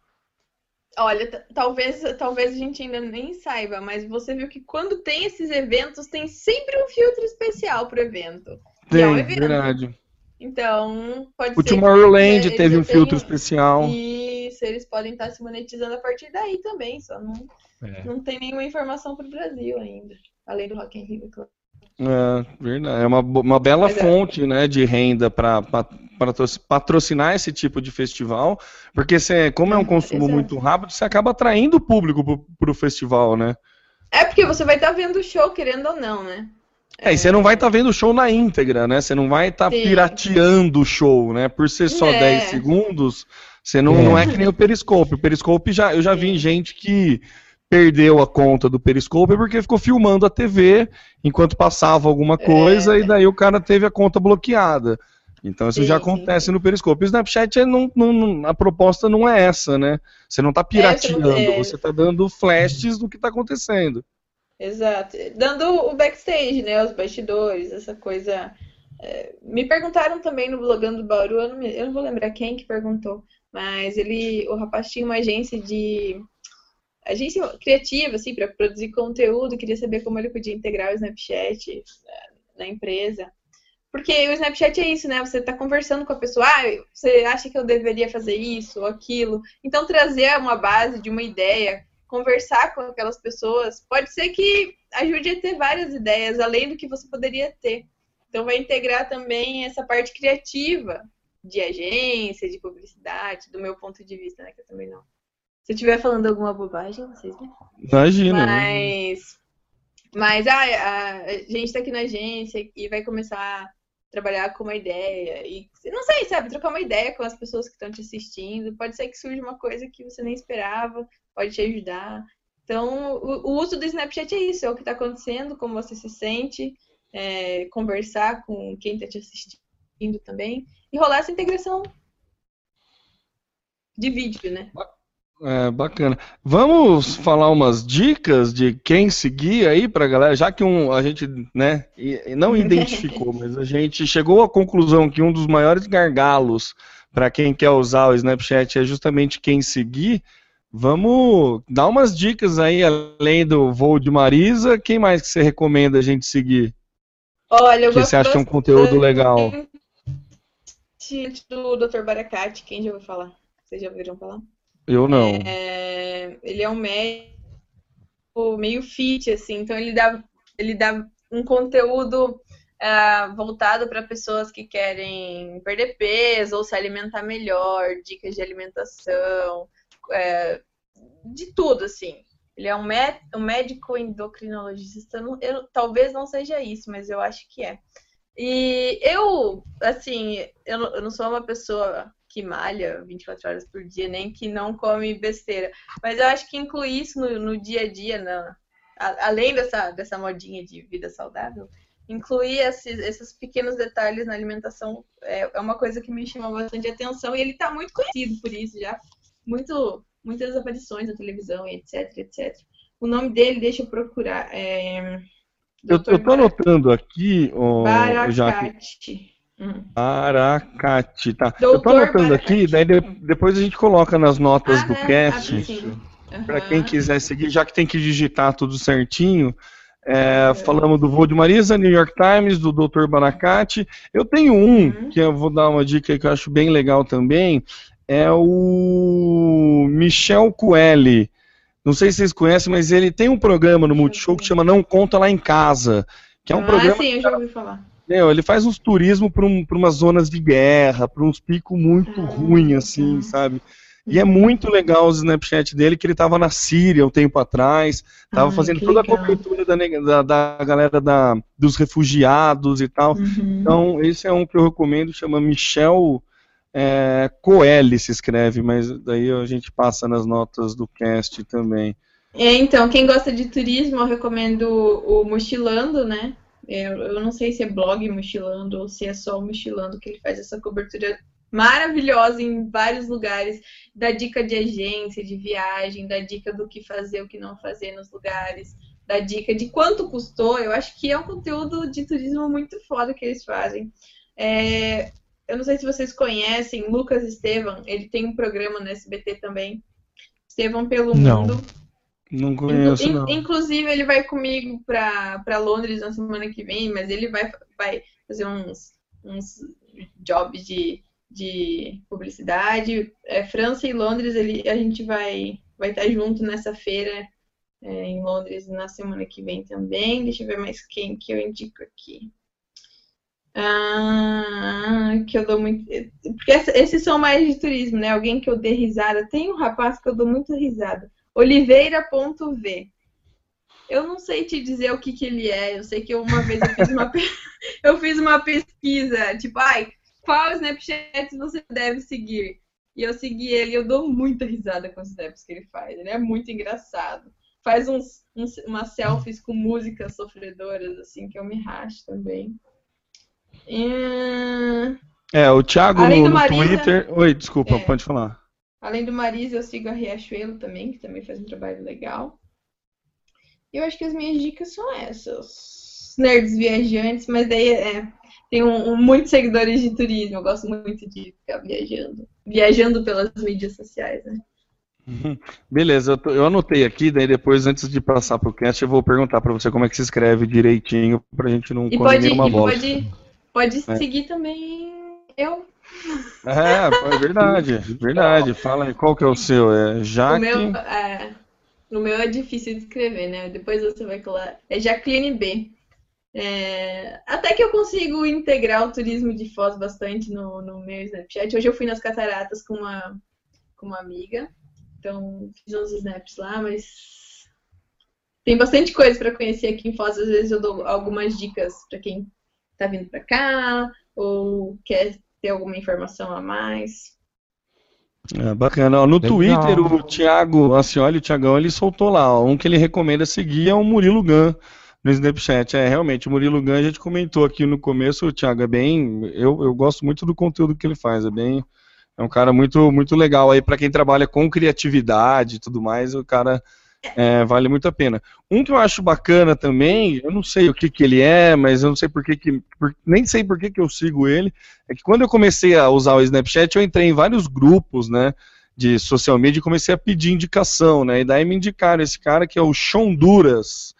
S5: Olha, talvez, talvez a gente ainda nem saiba, mas você viu que quando tem esses eventos, tem sempre um filtro especial pro evento.
S4: Tem, é um evento. verdade.
S5: Então, pode
S4: o
S5: ser.
S4: O Tomorrowland teve um filtro especial.
S5: Isso, eles podem estar se monetizando a partir daí também, só não, é. não tem nenhuma informação para o Brasil ainda, além do Rock in Rio, claro.
S4: É, verdade. É uma, uma bela Mas é. fonte é. né, de renda para patrocinar esse tipo de festival, porque você, como é um consumo Exato. muito rápido, você acaba atraindo o público para o festival, né?
S5: É porque você vai estar vendo o show, querendo ou não, né?
S4: É, e você não vai estar tá vendo o show na íntegra, né? Você não vai estar tá pirateando o show, né? Por ser só é. 10 segundos, você não é. não é que nem o Periscope. O Periscope já eu já vi gente que perdeu a conta do Periscope porque ficou filmando a TV enquanto passava alguma coisa é. e daí o cara teve a conta bloqueada. Então isso sim, já acontece sim. no Periscope. O Snapchat é não, não, a proposta não é essa, né? Você não está é, pirateando, é, você está dando flashes do que está acontecendo.
S5: Exato. Dando o backstage, né? Os bastidores, essa coisa. É, me perguntaram também no Blogando Bauru, eu não, me, eu não, vou lembrar quem que perguntou, mas ele, o rapaz tinha uma agência de. agência criativa, assim, para produzir conteúdo, queria saber como ele podia integrar o Snapchat na, na empresa. Porque o Snapchat é isso, né? Você está conversando com a pessoa, ah, você acha que eu deveria fazer isso ou aquilo. Então, trazer uma base de uma ideia conversar com aquelas pessoas, pode ser que ajude a ter várias ideias, além do que você poderia ter. Então, vai integrar também essa parte criativa de agência, de publicidade, do meu ponto de vista, né? Que eu também não. Se eu estiver falando alguma bobagem, vocês me
S4: Imagina.
S5: Mas, mas ah, a gente está aqui na agência e vai começar a trabalhar com uma ideia. E não sei, sabe, trocar uma ideia com as pessoas que estão te assistindo. Pode ser que surja uma coisa que você nem esperava pode te ajudar. Então, o, o uso do Snapchat é isso, é o que está acontecendo, como você se sente, é, conversar com quem está te assistindo também, e rolar essa integração de vídeo, né?
S4: É, bacana. Vamos falar umas dicas de quem seguir aí pra galera, já que um, a gente, né, não [laughs] identificou, mas a gente chegou à conclusão que um dos maiores gargalos para quem quer usar o Snapchat é justamente quem seguir. Vamos dar umas dicas aí, além do voo de Marisa. Quem mais que você recomenda a gente seguir?
S5: Olha, eu
S4: que você acha um conteúdo legal?
S5: Do Dr. Baracate, quem já ouviu falar? Vocês já ouviram falar?
S4: Eu não.
S5: É, ele é um médico meio fit, assim, então ele dá, ele dá um conteúdo uh, voltado para pessoas que querem perder peso ou se alimentar melhor, dicas de alimentação, é, de tudo, assim. Ele é um, um médico endocrinologista. Eu, eu, talvez não seja isso, mas eu acho que é. E eu, assim, eu, eu não sou uma pessoa que malha 24 horas por dia, nem que não come besteira. Mas eu acho que incluir isso no, no dia a dia, na, a, além dessa, dessa modinha de vida saudável, incluir esses, esses pequenos detalhes na alimentação é, é uma coisa que me chama bastante atenção e ele está muito conhecido por isso já muito, muitas aparições na televisão, etc, etc. O nome dele, deixa eu procurar. É...
S4: Eu, eu tô anotando aqui, oh,
S5: Baracate.
S4: Hum. Aracate, tá. Doutor eu tô anotando Baracate. aqui, daí de, depois a gente coloca nas notas ah, do né? cast. Uhum. Para quem quiser seguir, já que tem que digitar tudo certinho, É, falamos do voo de Marisa, New York Times, do Dr. Banacate. Eu tenho um
S5: Uhum.
S4: que eu vou dar uma dica que eu acho bem legal também. É o Michel Coelho. Não sei se vocês conhecem, mas ele tem um programa no Multishow que chama Não Conta Lá em Casa. Que é um
S5: ah,
S4: programa
S5: sim, eu já ouvi falar.
S4: meu, ele faz uns turismo para um, umas zonas de guerra, para uns picos muito
S5: Ah,
S4: ruins, assim,
S5: legal.
S4: sabe? E é muito legal os Snapchat dele, que ele tava na Síria um tempo atrás, tava
S5: Ai,
S4: fazendo toda a
S5: legal.
S4: cobertura da, da, da galera da, dos refugiados e tal.
S5: Uhum.
S4: Então, esse é um que eu recomendo, chama Michel é, Coelho, se escreve, mas daí a gente passa nas notas do cast também.
S5: É, então, quem gosta de turismo, eu recomendo o Mochilando, né? Eu, eu não sei se é blog Mochilando ou se é só o Mochilando que ele faz essa cobertura maravilhosa em vários lugares, dá dica de agência, de viagem, dá dica do que fazer, o que não fazer nos lugares, dá dica de quanto custou. Eu acho que é um conteúdo de turismo muito foda que eles fazem. É, eu não sei se vocês conhecem Lucas Estevam, ele tem um programa no SBT também. Estevam pelo
S6: Não.
S5: Mundo.
S4: Não conheço,
S5: In-
S4: não.
S5: Inclusive, ele vai comigo para Londres na semana que vem, mas ele vai, vai fazer uns, uns jobs de, de publicidade. É, França e Londres, ele, a gente vai vai estar junto nessa feira é, em Londres na semana que vem também. Deixa eu ver mais quem que eu indico aqui. Ah, que eu dou muito. Porque esses são mais de turismo, né? Alguém que eu dê risada. Tem um rapaz que eu dou muito risada. Oliveira.v. Eu não sei te dizer o que, que ele é. Eu sei que uma vez eu fiz uma, [laughs] eu fiz uma pesquisa, tipo, ai, qual Snapchat você deve seguir? E eu segui ele eu dou muita risada com os snaps que ele faz. Ele é muito engraçado. Faz uns, uns umas selfies com músicas sofredoras, assim, que eu me racho também. Hum,
S4: É, o Thiago
S5: Além
S4: no, no
S5: Marisa-
S4: Twitter. Oi, desculpa,
S5: É.
S4: pode falar.
S5: Além do Marisa, eu sigo a Riachuelo também, que também faz um trabalho legal. Eu acho que as minhas dicas são essas. Nerds viajantes, mas daí é, tem um, um- muitos seguidores de turismo. Eu gosto muito de ficar viajando. Viajando pelas mídias sociais, né?
S4: Beleza, eu, tô- eu anotei aqui, daí depois, antes de passar pro cast, eu vou perguntar pra você como é que se escreve direitinho, pra gente não
S5: E
S4: comer
S5: pode,
S4: nenhuma bosta.
S5: pode, pode
S4: É.
S5: seguir também eu.
S4: É, é verdade, [laughs] verdade. Fala aí, qual que é o seu? É
S5: O
S4: Jaque...
S5: meu, é, o meu é difícil de escrever, né? Depois você vai colar. É Jacqueline B. É, até que eu consigo integrar o turismo de Foz bastante no, no meu Snapchat. Hoje eu fui nas cataratas com uma, com uma amiga. Então fiz uns snaps lá, mas tem bastante coisa para conhecer aqui em Foz. Às vezes eu dou algumas dicas para quem tá vindo para cá ou quer ter alguma informação a mais.
S4: É, bacana. Ó, no
S6: Legal.
S4: Twitter, o Thiago, assim, olha, o Thiagão, ele soltou lá, ó, um que ele recomenda seguir é o Murilo Gun no Snapchat. É, realmente, o Murilo Gun, a gente comentou aqui no começo, o Thiago, é bem, eu, eu gosto muito do conteúdo que ele faz, é bem, é um cara muito, muito legal aí pra quem trabalha com criatividade e tudo mais, o cara é, vale muito a pena. Um que eu acho bacana também, eu não sei o que que ele é, mas eu não sei por que que, por- nem sei por que que eu sigo ele, é que quando eu comecei a usar o Snapchat, eu entrei em vários grupos, né, de social media e comecei a pedir indicação, né, e daí me indicaram esse cara que é o Shonduras.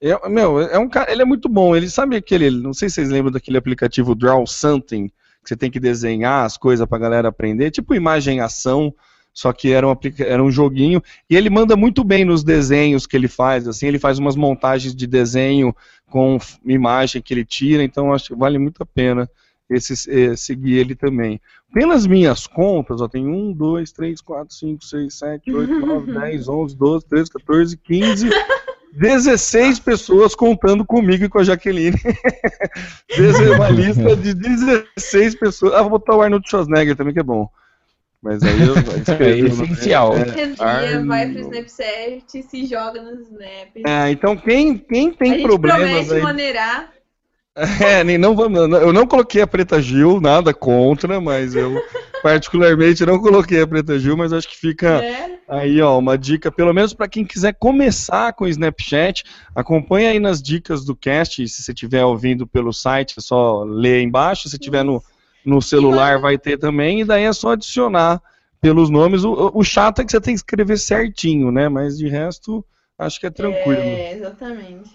S4: É, meu, é um cara, ele é muito bom, ele sabe aquele, não sei se vocês lembram daquele aplicativo Draw Something, que você tem que desenhar as coisas pra galera aprender, tipo imagem ação, só que era um, era um joguinho, e ele manda muito bem nos desenhos que ele faz, assim, ele faz umas montagens de desenho com imagem que ele tira, então acho que vale muito a pena esse, eh, seguir ele também. Pelas minhas contas, ó, tem 1, 2, 3, 4, 5, 6, 7, 8, 9, 10, 11, 12, 13, 14, 15, 16 pessoas contando comigo e com a Jaqueline. [laughs] Uma lista de 16 pessoas. Ah, vou botar o Arnold Schwarzenegger também, que é bom. Mas aí eu [laughs]
S6: É
S4: escrevi o nome.
S6: essencial.
S4: É.
S5: Esse dia
S4: Arno-
S5: vai pro Snapchat e se joga no Snap.
S4: É, então quem, quem
S5: a
S4: tem
S5: gente
S4: problemas
S5: promete
S4: aí.
S5: maneirar. [laughs]
S4: É, nem não vamos. Eu não coloquei a Preta Gil, nada contra, mas eu [laughs] particularmente não coloquei a Preta Gil, mas acho que fica
S5: né?
S4: aí, ó, uma dica, pelo menos para quem quiser começar com o Snapchat, acompanha aí nas dicas do cast, se você estiver ouvindo pelo site, é só ler aí embaixo, se tiver no, no celular vai ter também, e daí é só adicionar pelos nomes. O, o chato é que você tem que escrever certinho, né? Mas de resto, acho que é tranquilo.
S5: É, exatamente.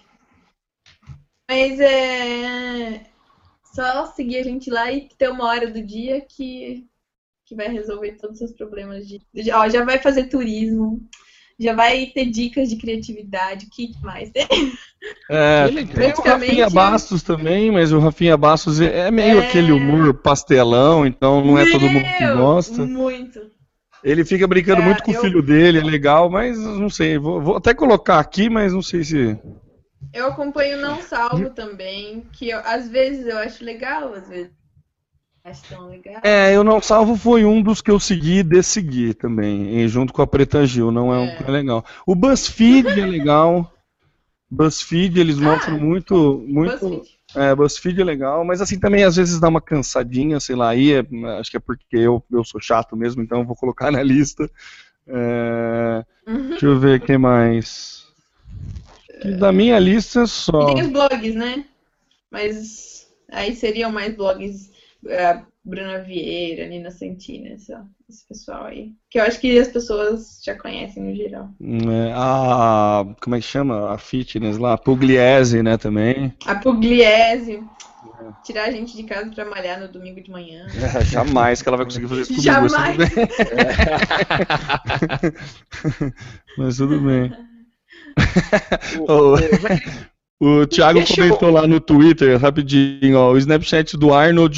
S5: Mas é só seguir a gente lá e ter uma hora do dia que, que vai resolver todos os seus problemas de. Ó, já vai fazer turismo, já vai ter dicas de criatividade, o que mais?
S4: É, tem o Rafinha Bastos também, mas o Rafinha Bastos é meio é... aquele humor pastelão, então não é Meu, todo mundo que gosta.
S5: Muito.
S4: Ele fica brincando é, muito com eu... o filho dele, é legal, mas não sei, vou, vou, até colocar aqui, mas não sei se.
S5: Eu acompanho Não Salvo também, que eu, às vezes eu acho legal, às vezes
S4: É, eu Não Salvo foi um dos que eu segui e dessegui também, junto com a Preta Gil, não é, é. um que é legal. O BuzzFeed é legal. BuzzFeed, eles ah, mostram muito. muito BuzzFeed. É, BuzzFeed é legal, mas assim também às vezes dá uma cansadinha, sei lá, aí é, acho que é porque eu, eu sou chato mesmo, então vou colocar na lista. É, uhum. Deixa eu ver o que mais. Da minha lista só.
S5: E tem os blogs, né? Mas aí seriam mais blogs. Uh, Bruna Vieira, Nina Santina, esse, esse pessoal aí. Que eu acho que as pessoas já conhecem no geral.
S4: É, a. Como é que chama? A fitness lá, a Pugliese, né, também.
S5: A Pugliese. É. Tirar a gente de casa pra malhar no domingo de manhã.
S4: É, jamais que ela vai conseguir fazer isso comigo.
S5: Jamais. [laughs] [laughs]
S4: Mas tudo bem. [laughs] oh, o Thiago Deixa comentou eu... lá no Twitter, rapidinho, ó, o Snapchat do Arnold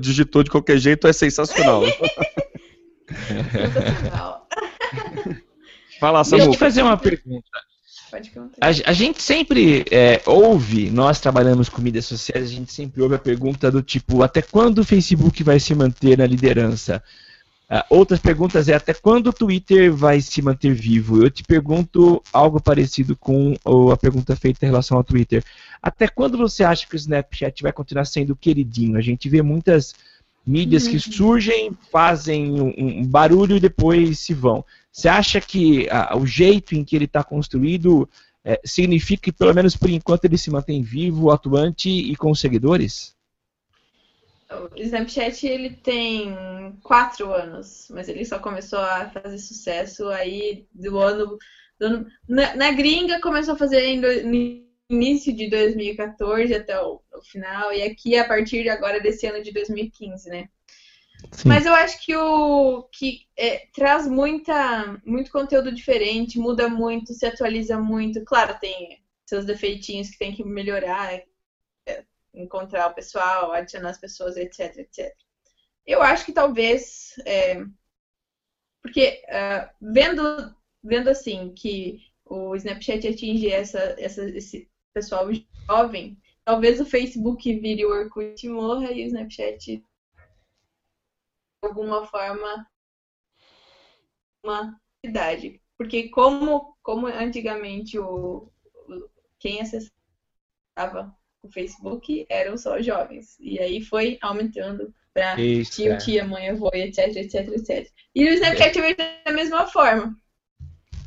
S4: digitou de qualquer jeito, é sensacional. [laughs]
S5: sensacional.
S3: Fala, Samu. Deixa eu te fazer uma pergunta. A, a, gente sempre é, ouve, nós trabalhamos com mídias sociais, a gente sempre ouve a pergunta do tipo, até quando o Facebook vai se manter na liderança? Uh, outras perguntas é até quando o Twitter vai se manter vivo? Eu te pergunto algo parecido com a pergunta feita em relação ao Twitter. Até quando você acha que o Snapchat vai continuar sendo queridinho? A gente vê muitas mídias uhum. que surgem, fazem um, um, barulho e depois se vão. Você acha que uh, o jeito em que ele está construído uh, significa que, pelo menos por enquanto, ele se mantém vivo, atuante e com seguidores?
S5: O Snapchat ele tem quatro anos, mas ele só começou a fazer sucesso aí do ano. Do ano na, na, gringa começou a fazer no início de 2014 até o, o, final, e aqui a partir de agora desse ano de 2015, né? Sim. Mas eu acho que o que é, traz muita, muito conteúdo diferente, muda muito, se atualiza muito. Claro, tem seus defeitinhos que tem que melhorar, encontrar o pessoal, adicionar as pessoas, etc, etc. Eu acho que talvez, é, porque uh, vendo, vendo assim que o Snapchat atinge essa, essa, esse pessoal jovem, talvez o Facebook vire o Orkut e morra e o Snapchat de alguma forma uma idade. Porque como, como antigamente o, o quem acessava o Facebook eram só jovens. E aí foi aumentando para tio, é. tia, mãe, avô, etc, etc, etc. E o Snapchat veio da mesma forma.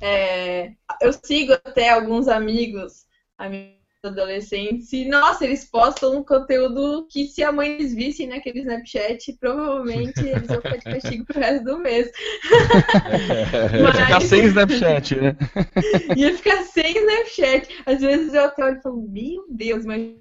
S5: É, eu sigo até alguns amigos, amigos adolescentes, e nossa, eles postam um conteúdo que se a mãe eles vissem naquele Snapchat, provavelmente eles vão ficar de castigo pro resto do mês. [laughs]
S4: Ia ficar sem Snapchat, né? [laughs]
S5: Ia ficar sem Snapchat. Às vezes eu até olho e falo, meu Deus, mas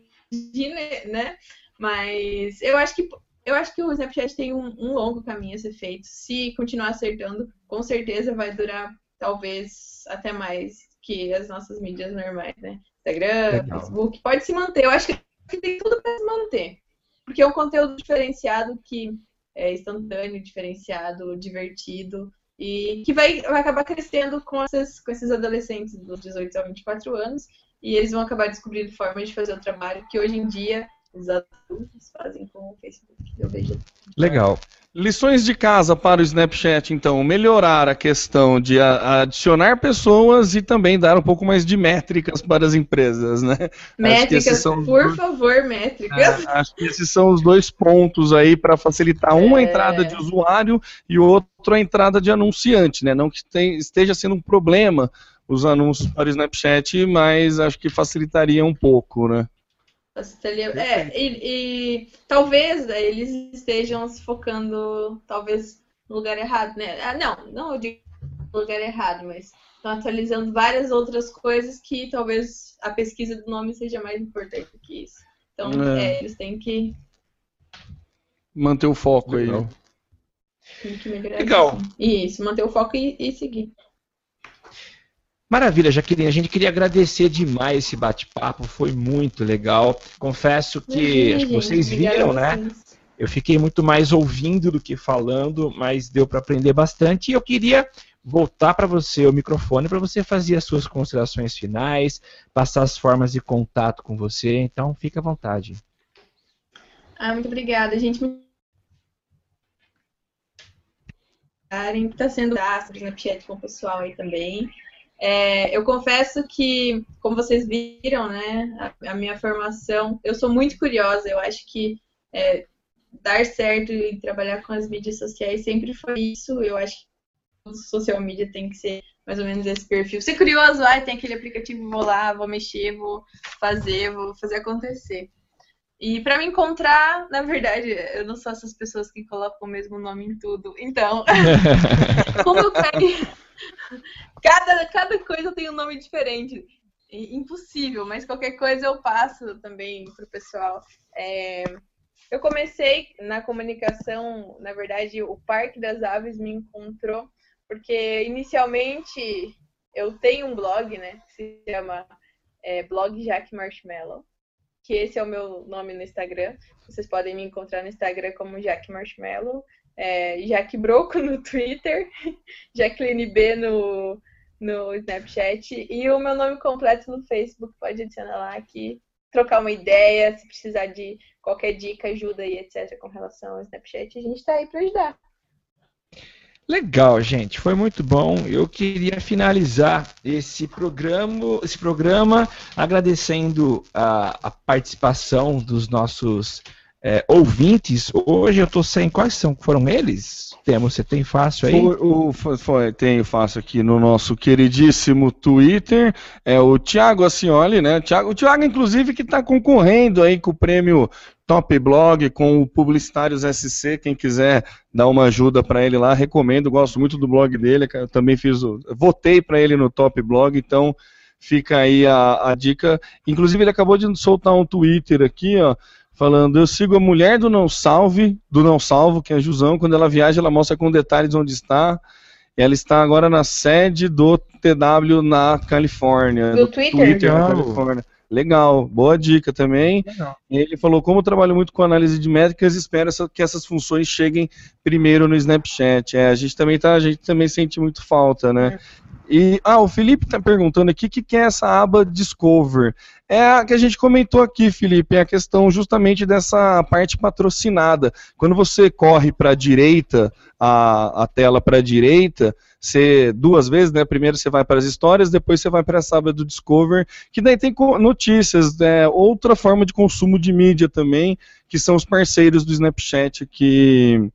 S5: né? Mas eu acho que eu acho que o Snapchat tem um, um, longo caminho a ser feito. Se continuar acertando, com certeza vai durar talvez até mais que as nossas mídias normais, né? Instagram, Legal. Facebook, pode se manter. Eu acho que tem tudo para se manter. Porque é um conteúdo diferenciado que é instantâneo, diferenciado, divertido e que vai, vai acabar crescendo com, essas, com esses adolescentes dos 18 a 24 anos e eles vão acabar descobrindo formas de fazer o trabalho que hoje em dia os adultos fazem com o Facebook. Eu vejo.
S4: Legal. Lições de casa para o Snapchat, então, melhorar a questão de adicionar pessoas e também dar um pouco mais de métricas para as empresas, né?
S5: Métricas, são... por favor, métricas.
S4: É, acho que esses são os dois pontos aí para facilitar uma é... entrada de usuário e outro a entrada de anunciante, né? Não que esteja sendo um problema os anúncios para o Snapchat, mas acho que facilitaria um pouco, né?
S5: Facilitaria. É, e, e talvez né, eles estejam se focando, talvez, no lugar errado, né? Ah, não, não eu digo no lugar errado, mas estão atualizando várias outras coisas que talvez a pesquisa do nome seja mais importante do que isso. Então,
S4: É.
S5: é, eles têm que,
S4: Manter o foco aí.
S3: Legal.
S5: melhorar
S3: Legal.
S5: isso. Isso, manter o foco e, e seguir.
S3: Maravilha, Jaqueline. A gente queria agradecer demais esse bate-papo, foi muito legal. Confesso que
S5: Imagina,
S3: acho que
S5: gente,
S3: vocês viram, né?
S5: vocês.
S3: Eu fiquei muito mais ouvindo do que falando, mas deu para aprender bastante. E eu queria voltar para você o microfone para você fazer as suas considerações finais, passar as formas de contato com você. Então, fica à vontade.
S5: Ah, muito obrigada, gente. Está sendo graça do Snapchat com o pessoal aí também. É, eu confesso que, como vocês viram, né, a, a minha formação, eu sou muito curiosa. Eu acho que é, dar certo e trabalhar com as mídias sociais sempre foi isso. Eu acho que social media tem que ser mais ou menos esse perfil. Ser curioso, ah, tem aquele aplicativo, vou lá, vou mexer, vou fazer, vou fazer acontecer. E para me encontrar, na verdade, eu não sou essas pessoas que colocam o mesmo nome em tudo. Então, [laughs] como eu pego. [laughs] Cada, cada coisa tem um nome diferente. Impossível, mas qualquer coisa eu passo também pro pessoal. É, eu comecei na comunicação, na verdade, o Parque das Aves me encontrou, porque inicialmente eu tenho um blog, né, que se chama é, Blog Jack Marshmallow que esse é o meu nome no Instagram. Vocês podem me encontrar no Instagram como Jack Marshmallow, é, Jack Broco no Twitter, [laughs] Jacqueline B no, no Snapchat e o meu nome completo no Facebook. Pode adicionar lá aqui, trocar uma ideia, se precisar de qualquer dica, ajuda e etc. com relação ao Snapchat, a gente tá aí para ajudar.
S3: Legal, gente, foi muito bom. Eu queria finalizar esse programa, esse programa agradecendo a, a participação dos nossos é, ouvintes. Hoje eu estou sem quais são? Foram eles? Temos, você tem fácil aí?
S4: Foi, o, tenho fácil aqui no nosso queridíssimo Twitter, é o Thiago Acioli, né? Thiago, o Thiago, inclusive, que está concorrendo aí com o prêmio Top Blog, com o Publicitários SC, quem quiser dar uma ajuda para ele lá, recomendo, gosto muito do blog dele, eu também fiz o, votei para ele no Top Blog, então fica aí a, a dica. Inclusive, ele acabou de soltar um Twitter aqui, ó, falando, eu sigo a mulher do Não Salve, do Não Salvo, que é a Jusão, quando ela viaja, ela mostra com detalhes onde está. Ela está agora na sede do TW na Califórnia.
S5: Do
S4: do
S5: Twitter?
S4: na
S3: Legal.
S4: Califórnia. Legal, boa dica também. E Ele falou, como eu trabalho muito com análise de métricas, espero que essas funções cheguem primeiro no Snapchat. É, a gente também tá, a gente também sente muito falta, né? E ah, o Felipe está perguntando aqui o que, que é essa aba Discover. É a que a gente comentou aqui, Felipe, é a questão justamente dessa parte patrocinada. Quando você corre para a direita, a, a tela para a direita, você duas vezes, né? Primeiro você vai para as histórias, depois você vai para essa aba do Discover, que daí tem notícias, né, outra forma de consumo de mídia também, que são os parceiros do Snapchat que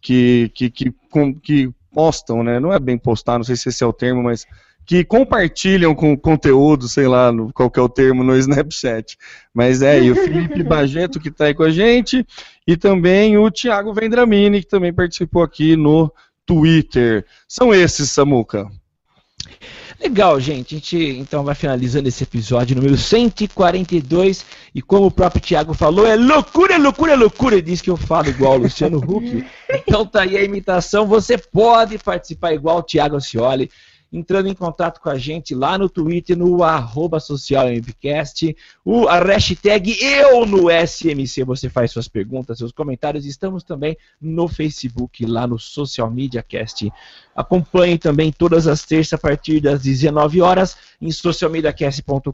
S4: que, que, que, que postam, né? Não é bem postar, não sei se esse é o termo, mas que compartilham com conteúdo, sei lá, no, qual que é o termo no Snapchat. Mas é, e o Felipe [laughs] Bageto que está aí com a gente, e também o Thiago Vendramini, que também participou aqui no Twitter. São esses, Samuca.
S3: Legal, gente. A gente então vai finalizando esse episódio número 142. E como o próprio Thiago falou, é loucura, é loucura, é loucura. Ele disse que eu falo igual o Luciano Huck. [laughs] Então tá aí a imitação. Você pode participar igual o Thiago Ancioli. Entrando em contato com a gente lá no Twitter, no arroba o, a hashtag eu no SMC, você faz suas perguntas, seus comentários. Estamos também no Facebook, lá no Social Media Cast. Acompanhe também todas as terças a partir das 19 horas em socialmediacast.com.br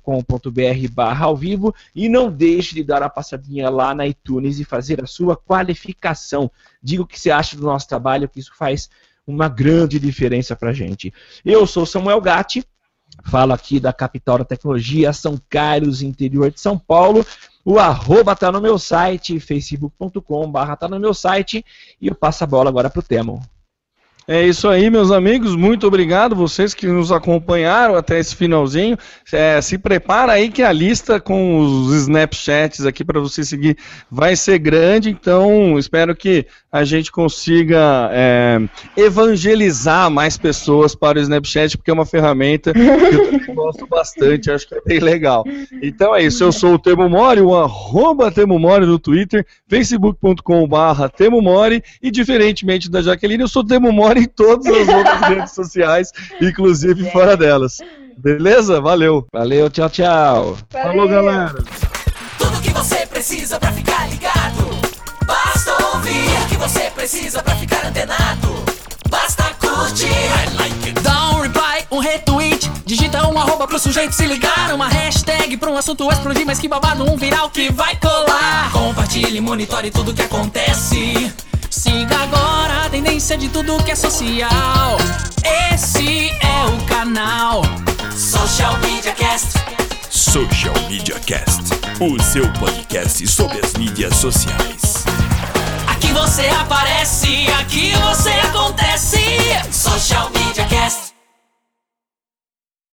S3: barra ao vivo e não deixe de dar a passadinha lá na iTunes e fazer a sua qualificação. Diga o que você acha do nosso trabalho, que isso faz uma grande diferença pra gente. Eu sou Samuel Gatti, falo aqui da capital da tecnologia, São Carlos, interior de São Paulo. O arroba tá no meu site, facebook.com barra tá no meu site e eu passo a bola agora pro Temo.
S4: É isso aí, meus amigos. Muito obrigado vocês que nos acompanharam até esse finalzinho. É, se prepara aí que a lista com os Snapchats aqui para você seguir vai ser grande. Então, espero que a gente consiga é, evangelizar mais pessoas para o Snapchat, porque é uma ferramenta que eu também [laughs] gosto bastante, acho que é bem legal. Então é isso, eu sou o Temo Mori, o arroba Temo Mori no Twitter, facebook.com barra Temo Mori, e diferentemente da Jaqueline, eu sou Temo Mori em todas as outras [laughs] redes sociais, inclusive fora delas. Beleza? Valeu.
S3: Valeu, tchau, tchau.
S5: Valeu.
S4: Falou, galera.
S2: Tudo que você precisa pra ficar ligado. Basta ouvir você precisa pra ficar antenado. Basta curtir. I like it. Dá um reply, um retweet. Digita um arroba pro sujeito se ligar. Uma hashtag pra um assunto explodir, mas que babado, um viral que vai colar. Compartilhe, monitore tudo que acontece. Siga agora a tendência de tudo que é social. Esse é o canal Social Media Cast.
S1: Social Media Cast, o seu podcast sobre as mídias sociais.
S2: Aqui você aparece, aqui você acontece. Social Media Cast.